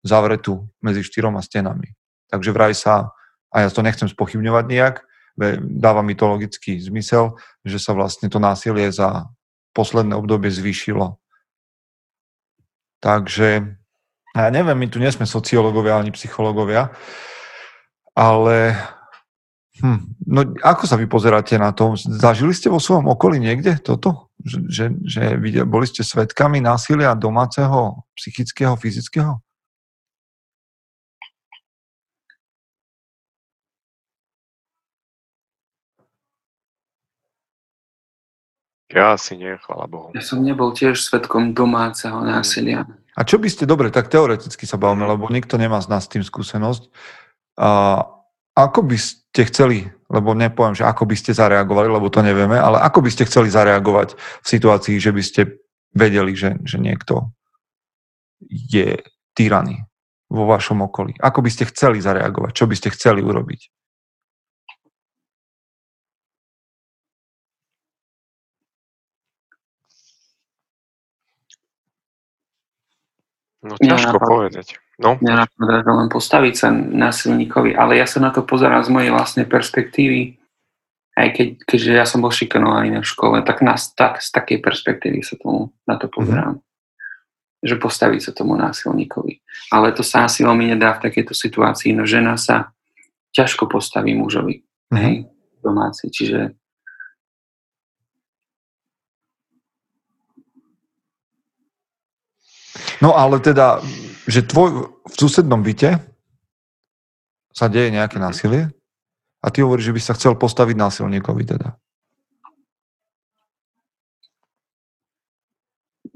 zavretú medzi štyroma stenami. Takže vraj sa, a ja to nechcem spochybňovať nejak, dáva mi to logický zmysel, že sa vlastne to násilie za posledné obdobie zvýšilo. Takže ja neviem, my tu nie sme sociológovia ani psychológovia, ale hm, no, ako sa vy pozeráte na to? Zažili ste vo svojom okolí niekde toto? Že, že, že boli ste svetkami násilia domáceho, psychického, fyzického? Ja asi nie, chvála Bohu. Ja som nebol tiež svetkom domáceho násilia. A čo by ste, dobre, tak teoreticky sa bavíme, lebo nikto nemá z nás s tým skúsenosť. A ako by ste chceli, lebo nepoviem, že ako by ste zareagovali, lebo to nevieme, ale ako by ste chceli zareagovať v situácii, že by ste vedeli, že, že niekto je tyraný vo vašom okolí? Ako by ste chceli zareagovať? Čo by ste chceli urobiť? No ťažko ja povedať. No. Mňa napadá, že len postaviť sa násilníkovi, ale ja sa na to pozerám z mojej vlastnej perspektívy, aj keď, keďže ja som bol šikanovaný na škole, tak, nás, tak z takej perspektívy sa tomu, na to pozerám. Mm-hmm. Že postaviť sa tomu násilníkovi. Ale to sa asi veľmi nedá v takejto situácii, no žena sa ťažko postaví mužovi, mm-hmm. hej, domáci, čiže No ale teda, že tvoj v susednom byte sa deje nejaké násilie a ty hovoríš, že by sa chcel postaviť násilníkovi teda.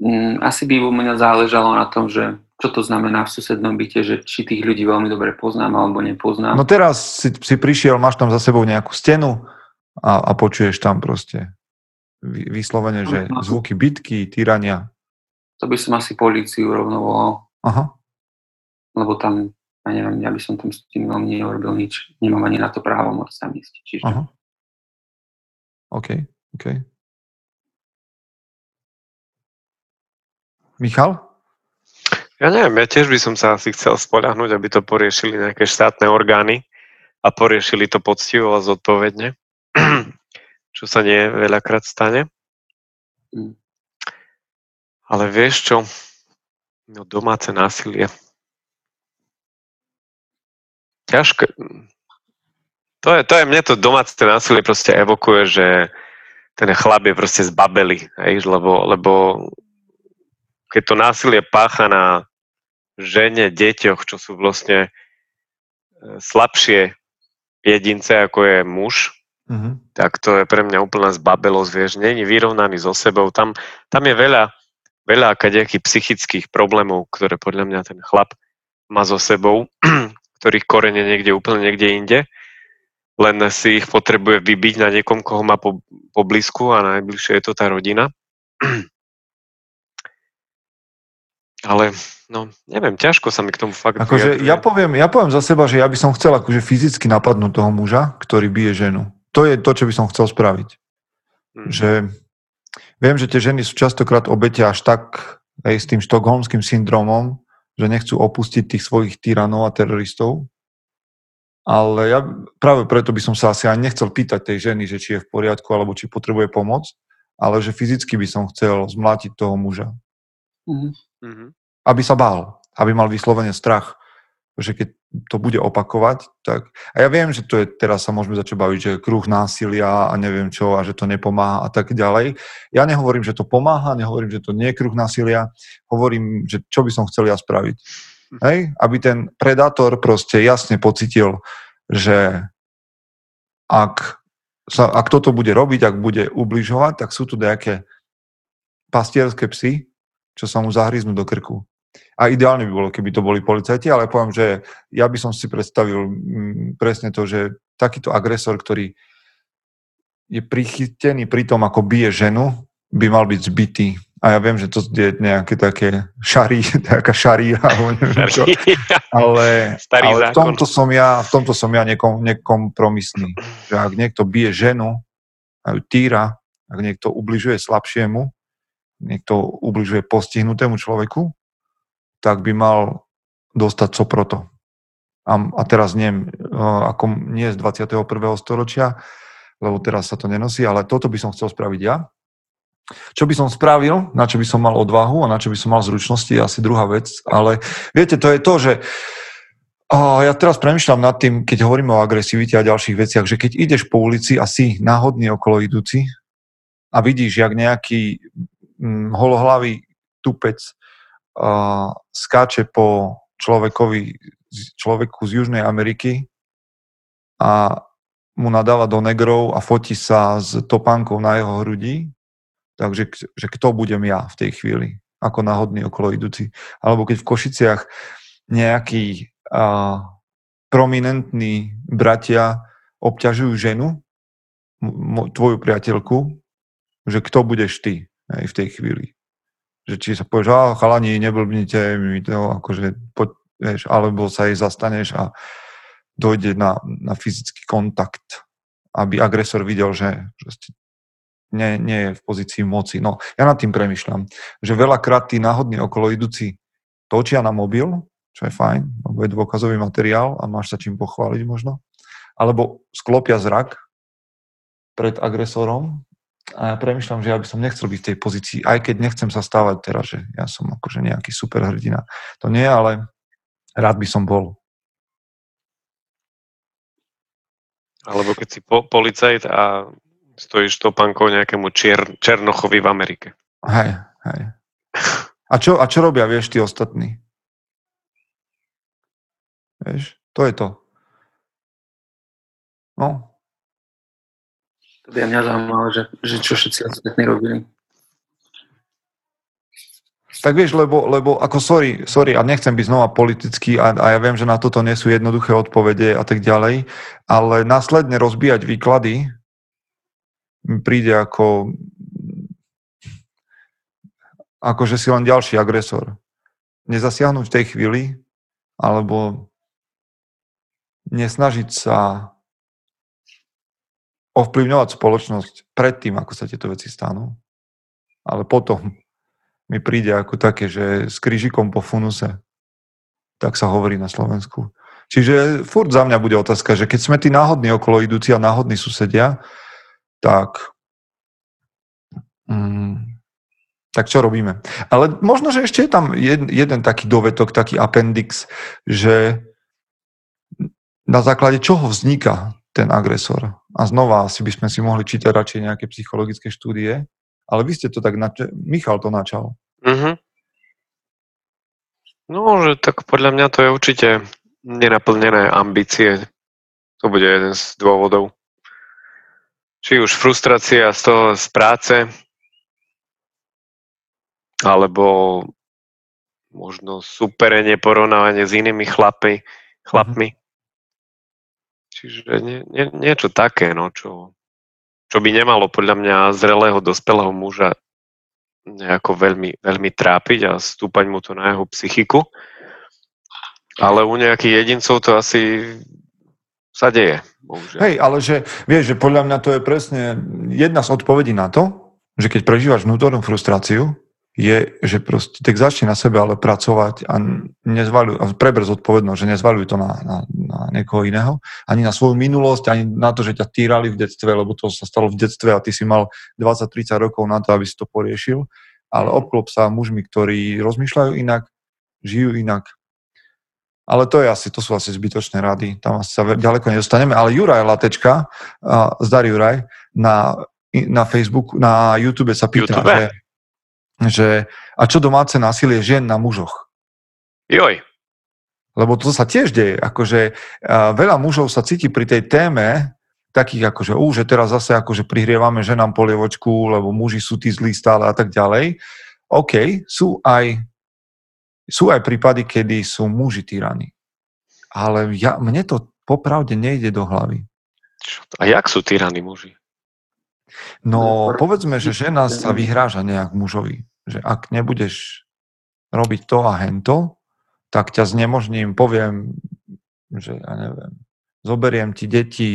Mm, asi by u mňa záležalo na tom, že čo to znamená v susednom byte, že či tých ľudí veľmi dobre poznám alebo nepoznám. No teraz si, si prišiel, máš tam za sebou nejakú stenu a, a počuješ tam proste vyslovene, že zvuky bitky, týrania to by som asi políciu rovno volal. Aha. Lebo tam, ja neviem, ja by som tam s tým veľmi neurobil nič. Nemám ani na to právo moc tam ísť. Čiže... Aha. OK, OK. Michal? Ja neviem, ja tiež by som sa asi chcel spoľahnúť, aby to poriešili nejaké štátne orgány a poriešili to poctivo a zodpovedne, <clears throat> čo sa nie veľakrát stane. Mm. Ale vieš čo? No domáce násilie. Ťažké. To je, to je, mne to domáce násilie proste evokuje, že ten chlap je proste zbabeli, hej, lebo, lebo keď to násilie pácha na žene, deťoch, čo sú vlastne e, slabšie jedince, ako je muž, mm-hmm. tak to je pre mňa úplná zbabelosť, vieš, není vyrovnaný so sebou. Tam, tam je veľa veľa kadejakých psychických problémov, ktoré podľa mňa ten chlap má so sebou, <clears throat> ktorých korene niekde úplne niekde inde, len si ich potrebuje vybiť na niekom, koho má po, po blízku a najbližšie je to tá rodina. <clears throat> Ale no, neviem, ťažko sa mi k tomu fakt akože ja poviem, ja poviem za seba, že ja by som chcel akože fyzicky napadnúť toho muža, ktorý bije ženu. To je to, čo by som chcel spraviť. Hmm. Že Viem, že tie ženy sú častokrát obete až tak aj s tým štokholmským syndromom, že nechcú opustiť tých svojich tyranov a teroristov. Ale ja práve preto by som sa asi aj nechcel pýtať tej ženy, že či je v poriadku alebo či potrebuje pomoc, ale že fyzicky by som chcel zmlátiť toho muža. Mm-hmm. Aby sa bál, aby mal vyslovene strach že keď to bude opakovať, tak... A ja viem, že to je, teraz sa môžeme začať baviť, že kruh násilia a neviem čo a že to nepomáha a tak ďalej. Ja nehovorím, že to pomáha, nehovorím, že to nie je kruh násilia, hovorím, že čo by som chcel ja spraviť. Hm. Hej? Aby ten predátor proste jasne pocitil, že ak, sa, ak toto bude robiť, ak bude ubližovať, tak sú tu nejaké pastierské psy, čo sa mu zahryznú do krku. A ideálne by bolo, keby to boli policajti, ale poviem, že ja by som si predstavil mm, presne to, že takýto agresor, ktorý je prichytený pri tom, ako bije ženu, by mal byť zbytý. A ja viem, že to je nejaké také šarí, <laughs> taká šarí, alebo neviem čo. Ale, ale v, tomto som ja, v tomto som ja nekom, nekompromisný. Že ak niekto bije ženu, a ju týra, ak niekto ubližuje slabšiemu, niekto ubližuje postihnutému človeku, tak by mal dostať co proto. a, a teraz nie, ako nie z 21. storočia, lebo teraz sa to nenosí, ale toto by som chcel spraviť ja. Čo by som spravil, na čo by som mal odvahu a na čo by som mal zručnosti, je asi druhá vec. Ale viete, to je to, že ja teraz premyšľam nad tým, keď hovoríme o agresivite a ďalších veciach, že keď ideš po ulici a si náhodný okolo idúci a vidíš, jak nejaký hm, holohlavý tupec uh, skáče po človekovi, človeku z Južnej Ameriky a mu nadáva do negrov a fotí sa s topánkou na jeho hrudi, takže že kto budem ja v tej chvíli, ako náhodný okolo idúci. Alebo keď v Košiciach nejaký a, prominentní bratia obťažujú ženu, tvoju priateľku, že kto budeš ty aj v tej chvíli. Že či sa povieš, a chalani, neblbnite mi to, akože, poď, vieš, alebo sa jej zastaneš a dojde na, na fyzický kontakt, aby agresor videl, že, že nie, nie je v pozícii moci. No, ja nad tým premyšľam, že veľakrát tí náhodní okolo idúci točia na mobil, čo je fajn, lebo je dôkazový materiál a máš sa čím pochváliť možno, alebo sklopia zrak pred agresorom a ja premyšľam, že ja by som nechcel byť v tej pozícii, aj keď nechcem sa stávať teraz, že ja som akože nejaký super hrdina. To nie, ale rád by som bol. Alebo keď si po, policajt a stojíš topankou nejakému čier, Černochovi v Amerike. Hej, hej. A čo, a čo robia, vieš, tí ostatní? Vieš, to je to. No. By mňa zaujímalo, že, že čo všetci ostatní robili. Tak vieš, lebo, lebo ako sorry, sorry, a nechcem byť znova politický a, a ja viem, že na toto nie sú jednoduché odpovede a tak ďalej, ale následne rozbíjať výklady príde ako ako že si len ďalší agresor. Nezasiahnuť v tej chvíli, alebo nesnažiť sa ovplyvňovať spoločnosť predtým, ako sa tieto veci stanú, ale potom mi príde ako také, že s krížikom po funuse, tak sa hovorí na Slovensku. Čiže furt za mňa bude otázka, že keď sme tí náhodní okolo idúci a náhodní susedia, tak, mm, tak čo robíme? Ale možno, že ešte je tam jeden, jeden taký dovetok, taký appendix, že na základe čoho vzniká ten agresor. A znova asi by sme si mohli čítať radšej nejaké psychologické štúdie, ale vy ste to tak, nač- Michal to načal. Mm-hmm. No, že tak podľa mňa to je určite nenaplnené ambície. To bude jeden z dôvodov či už frustrácia z toho z práce, alebo možno superenie, porovnávanie s inými chlapy, chlapmi. Čiže nie, nie, niečo také, no, čo, čo by nemalo podľa mňa zrelého, dospelého muža nejako veľmi, veľmi trápiť a stúpať mu to na jeho psychiku. Ale u nejakých jedincov to asi sa deje. Bohužiaľ. Hej, ale že, vieš, že podľa mňa to je presne jedna z odpovedí na to, že keď prežívaš vnútornú frustráciu, je, že proste tak začni na sebe ale pracovať a nezvaluj, a preber zodpovednosť, že nezvaluj to na, na, na niekoho iného, ani na svoju minulosť, ani na to, že ťa týrali v detstve, lebo to sa stalo v detstve a ty si mal 20-30 rokov na to, aby si to poriešil, ale obklop sa mužmi, ktorí rozmýšľajú inak, žijú inak, ale to, je asi, to sú asi zbytočné rady, tam asi sa ďaleko nedostaneme. Ale Juraj Latečka, uh, zdar Juraj, na, na Facebooku, na YouTube sa pýta, YouTube? Že, že a čo domáce násilie žien na mužoch? Joj. Lebo to sa tiež deje. Akože veľa mužov sa cíti pri tej téme takých akože, ú, že teraz zase akože prihrievame ženám polievočku, lebo muži sú tí zlí stále a tak ďalej. OK, sú aj sú aj prípady, kedy sú muži tyraní. Ale ja, mne to popravde nejde do hlavy. A jak sú tyraní muži? No, povedzme, že žena sa vyhráža nejak mužovi. Že ak nebudeš robiť to a hento, tak ťa znemožním, poviem, že ja neviem, zoberiem ti deti,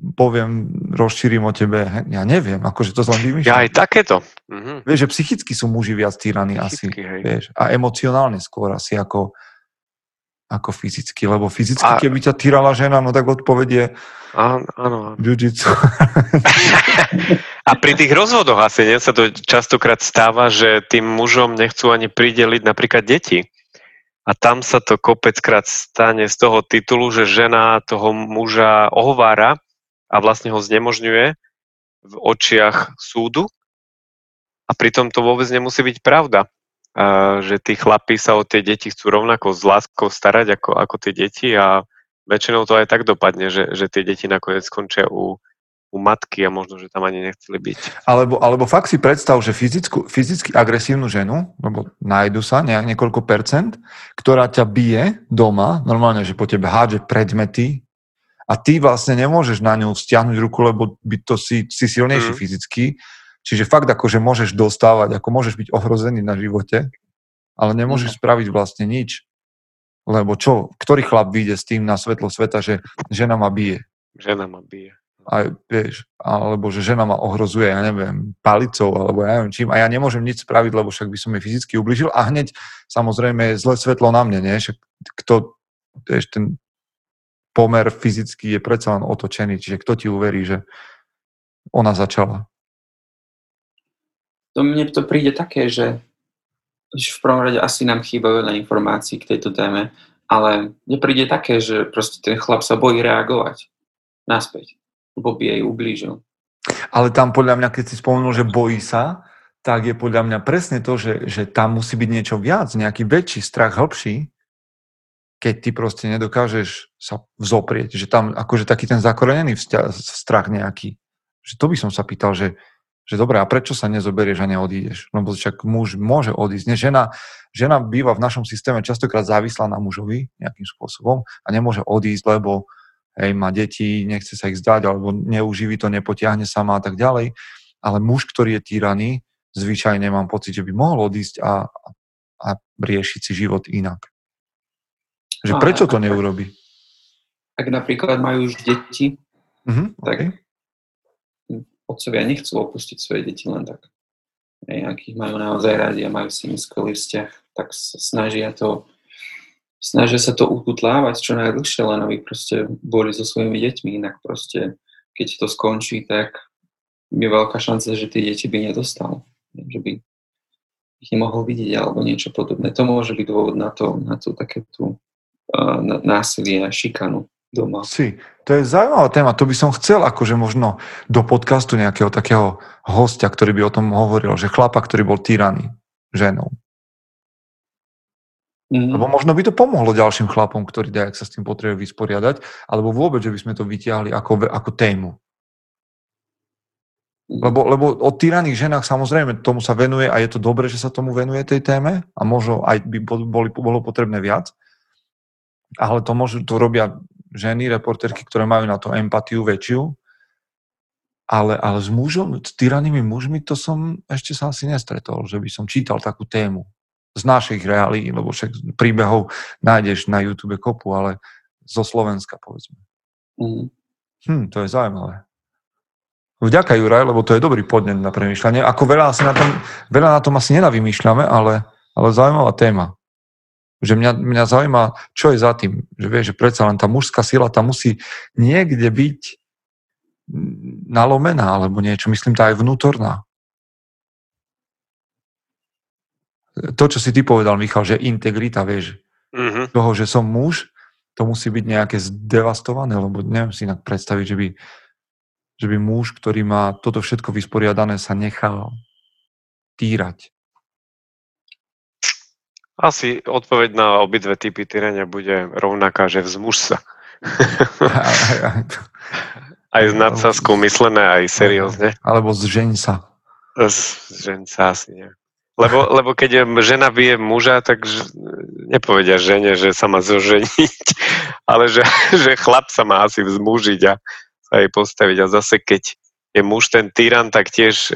poviem, rozšírim o tebe, ja neviem, akože to len vymýšľam. Ja aj takéto. Mhm. Vieš, že psychicky sú muži viac týraní asi, hej. vieš, a emocionálne skôr asi ako, ako fyzicky, lebo fyzicky, a... keby ťa týrala žena, no tak odpovedie Áno, áno. Jiu-jitsu. <laughs> A pri tých rozvodoch asi nie sa to častokrát stáva, že tým mužom nechcú ani prideliť napríklad deti. A tam sa to kopeckrát stane z toho titulu, že žena toho muža ohovára a vlastne ho znemožňuje v očiach súdu. A pritom to vôbec nemusí byť pravda. Že tí chlapí sa o tie deti chcú rovnako s láskou starať ako, ako tie deti a väčšinou to aj tak dopadne, že, že tie deti nakoniec skončia u, u matky a možno, že tam ani nechceli byť. Alebo, alebo fakt si predstav, že fyzickú, fyzicky agresívnu ženu, lebo nájdu sa nejak niekoľko percent, ktorá ťa bije doma, normálne, že po tebe hádže predmety a ty vlastne nemôžeš na ňu stiahnuť ruku, lebo by to si, si silnejší mm. fyzicky. Čiže fakt ako, že môžeš dostávať, ako môžeš byť ohrozený na živote, ale nemôžeš mm. spraviť vlastne nič. Lebo čo, ktorý chlap vyjde s tým na svetlo sveta, že žena ma bije? Žena ma bije. A, vieš, alebo že žena ma ohrozuje, ja neviem, palicou, alebo ja neviem čím, a ja nemôžem nič spraviť, lebo však by som jej fyzicky ubližil a hneď samozrejme je zlé svetlo na mne, nie? Však kto, vieš, ten pomer fyzicky je predsa len otočený, čiže kto ti uverí, že ona začala? To mne to príde také, že v prvom rade asi nám chýba veľa informácií k tejto téme, ale mne príde také, že proste ten chlap sa bojí reagovať naspäť, lebo by jej ublížil. Ale tam podľa mňa, keď si spomenul, že bojí sa, tak je podľa mňa presne to, že, že tam musí byť niečo viac, nejaký väčší strach, hĺbší, keď ty proste nedokážeš sa vzoprieť, že tam akože taký ten zakorenený strach nejaký. Že to by som sa pýtal, že, že dobre, a prečo sa nezoberieš a neodídeš? Lebo však muž môže odísť. Nie, žena, žena býva v našom systéme častokrát závislá na mužovi nejakým spôsobom a nemôže odísť, lebo hej, má deti, nechce sa ich zdať, alebo neuživí to, nepotiahne sama a tak ďalej. Ale muž, ktorý je týraný, zvyčajne mám pocit, že by mohol odísť a, a riešiť si život inak. Že prečo to neurobi? Ak napríklad majú už deti, uh-huh, tak okay otcovia nechcú opustiť svoje deti len tak. Hej, ak ich majú naozaj radi a majú s nimi skvelý vzťah, tak sa snažia to snažia sa to ukutlávať čo najdlhšie, len aby proste boli so svojimi deťmi, inak proste keď to skončí, tak je veľká šanca, že tie deti by nedostal. Že by ich nemohol vidieť alebo niečo podobné. To môže byť dôvod na to, na to takéto uh, násilie a šikanu doma. Si, to je zaujímavá téma, to by som chcel akože možno do podcastu nejakého takého hostia, ktorý by o tom hovoril, že chlapa, ktorý bol tyraný ženou. Mm. Lebo možno by to pomohlo ďalším chlapom, ktorí dajak sa s tým potrebujú vysporiadať, alebo vôbec, že by sme to vytiahli ako, ako tému. Mm. Lebo, lebo o tyraných ženách samozrejme tomu sa venuje a je to dobré, že sa tomu venuje tej téme a možno aj by boli, bolo potrebné viac, ale to, môžu, to robia ženy, reporterky, ktoré majú na to empatiu väčšiu, ale, ale s mužom, s tyranými mužmi, to som ešte sa asi nestretol, že by som čítal takú tému z našich reálí, lebo však príbehov nájdeš na YouTube kopu, ale zo Slovenska, povedzme. Mm. Hm, to je zaujímavé. Vďaka Juraj, lebo to je dobrý podnet na premýšľanie. Ako veľa, asi na tom, veľa na tom asi nenavymýšľame, ale, ale zaujímavá téma. Že mňa, mňa zaujíma, čo je za tým. Že vieš, že predsa len tá mužská sila tam musí niekde byť nalomená, alebo niečo. Myslím, tá aj vnútorná. To, čo si ty povedal, Michal, že integrita, vieš, mm-hmm. toho, že som muž, to musí byť nejaké zdevastované, lebo neviem si inak predstaviť, že by, že by muž, ktorý má toto všetko vysporiadané, sa nechal týrať. Asi odpoveď na obidve typy tyrania bude rovnaká, že vzmuž sa. <laughs> aj s nadsázkou myslené, aj seriózne. Alebo zžeň sa. Zžeň sa asi nie. Lebo, lebo keď žena bije muža, tak nepovedia žene, že sa má zoženiť, <laughs> ale že, že chlap sa má asi vzmužiť a sa jej postaviť. A zase keď je muž ten tyran, tak tiež e,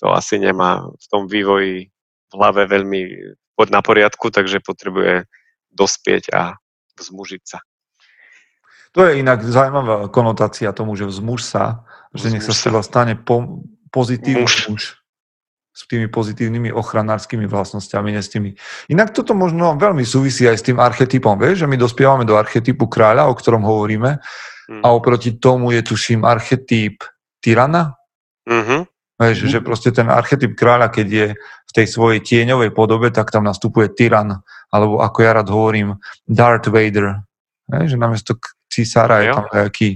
to asi nemá v tom vývoji v hlave veľmi na poriadku, takže potrebuje dospieť a vzmužiť sa. To je inak zaujímavá konotácia tomu, že vzmuž sa, že nech sa z teba stane po, pozitívny muž. muž. S tými pozitívnymi ochranárskymi vlastnosťami, nie s tými. Inak toto možno veľmi súvisí aj s tým archetypom, vieš, že my dospievame do archetypu kráľa, o ktorom hovoríme, mm. a oproti tomu je tuším archetyp tyrana. Mm-hmm. Vieš, mm-hmm. že proste ten archetyp kráľa, keď je v tej svojej tieňovej podobe, tak tam nastupuje tyran, alebo ako ja rád hovorím, Darth Vader. Vieš, že namiesto císara je tam nejaký,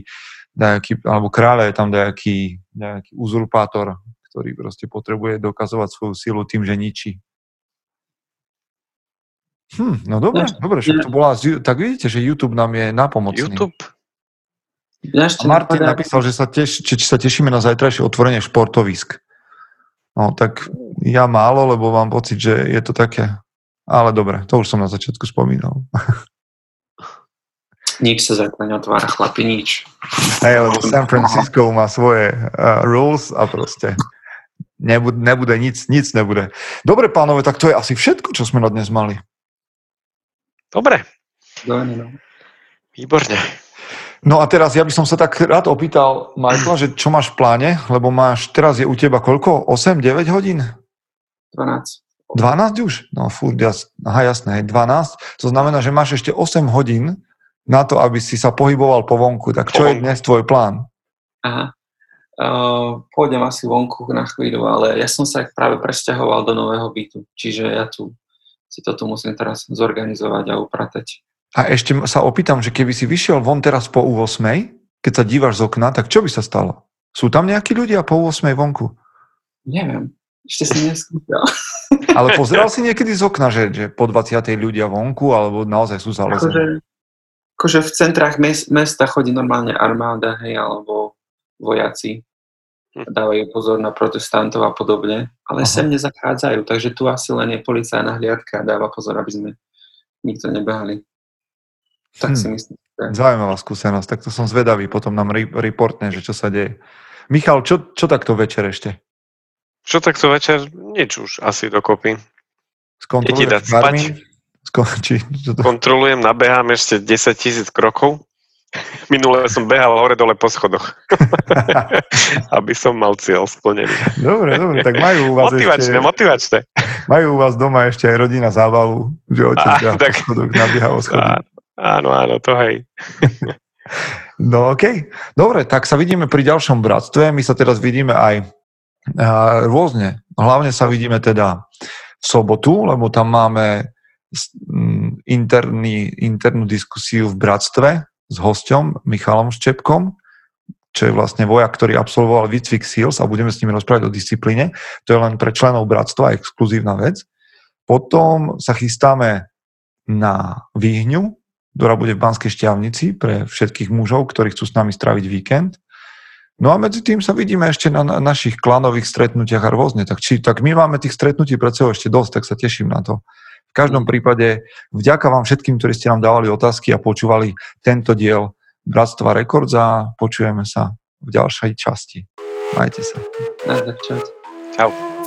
nejaký, alebo kráľa je tam nejaký, nejaký uzurpátor, ktorý proste potrebuje dokazovať svoju silu tým, že ničí. Hm, no dobre, dobre, však to bola, tak vidíte, že YouTube nám je napomocný. YouTube? A Martin napadá... napísal, že sa teš, či, či sa tešíme na zajtrajšie otvorenie športovisk. No tak ja málo, lebo mám pocit, že je to také, ale dobre, to už som na začiatku spomínal. <laughs> Nič sa zajtra neotvára, chlapi, nič. Hej, lebo San Francisco má svoje uh, rules a proste nebude, nebude nic, nic nebude. Dobre, pánové, tak to je asi všetko, čo sme na dnes mali. Dobre. No. Výborne. No a teraz ja by som sa tak rád opýtal, Michael, že čo máš v pláne, lebo máš, teraz je u teba koľko? 8-9 hodín? 12. 12 už? No furt, jas, aha, jasné, 12. To znamená, že máš ešte 8 hodín na to, aby si sa pohyboval po vonku. Tak čo je dnes tvoj plán? Aha. Uh, pôjdem asi vonku na chvíľu, ale ja som sa práve presťahoval do nového bytu, čiže ja tu si toto musím teraz zorganizovať a upratať. A ešte sa opýtam, že keby si vyšiel von teraz po 8, keď sa dívaš z okna, tak čo by sa stalo? Sú tam nejakí ľudia po 8 vonku? Neviem, ešte si neskúšal. <laughs> Ale pozeral si niekedy z okna, že, že po 20. ľudia vonku, alebo naozaj sú zalezení? Akože, akože v centrách mesta chodí normálne armáda, hej, alebo vojaci. Dávajú pozor na protestantov a podobne, ale Aha. sem nezachádzajú, takže tu asi len je policajná hliadka a dáva pozor, aby sme nikto nebehali. Tak hm. si myslím. Že... Zaujímavá skúsenosť, tak to som zvedavý, potom nám reportne, že čo sa deje. Michal, čo, čo takto večer ešte? Čo takto večer? Nič už asi dokopy. Skontroluješ dať spať. Sko- <laughs> či, to... Kontrolujem, nabehám ešte 10 tisíc krokov Minule som behal hore-dole po schodoch, <laughs> aby som mal cieľ splnený. Dobre, dobre, tak majú u vás motivačné, ešte... Motivačné, Majú u vás doma ešte aj rodina zábavu, že otec beha tak... po schodoch, nabieha o schodoch. Áno, áno, to hej. No okej, okay. dobre, tak sa vidíme pri ďalšom bratstve. My sa teraz vidíme aj uh, rôzne. Hlavne sa vidíme teda v sobotu, lebo tam máme interný, internú diskusiu v bratstve s hosťom Michalom Ščepkom, čo je vlastne vojak, ktorý absolvoval výcvik SEALS a budeme s ním rozprávať o disciplíne. To je len pre členov bratstva exkluzívna vec. Potom sa chystáme na výhňu, ktorá bude v Banskej šťavnici pre všetkých mužov, ktorí chcú s nami stráviť víkend. No a medzi tým sa vidíme ešte na našich klanových stretnutiach a rôzne. Tak, či, tak my máme tých stretnutí pred sebou ešte dosť, tak sa teším na to. V každom prípade vďaka vám všetkým, ktorí ste nám dávali otázky a počúvali tento diel Bratstva Records a počujeme sa v ďalšej časti. Majte sa. Čau.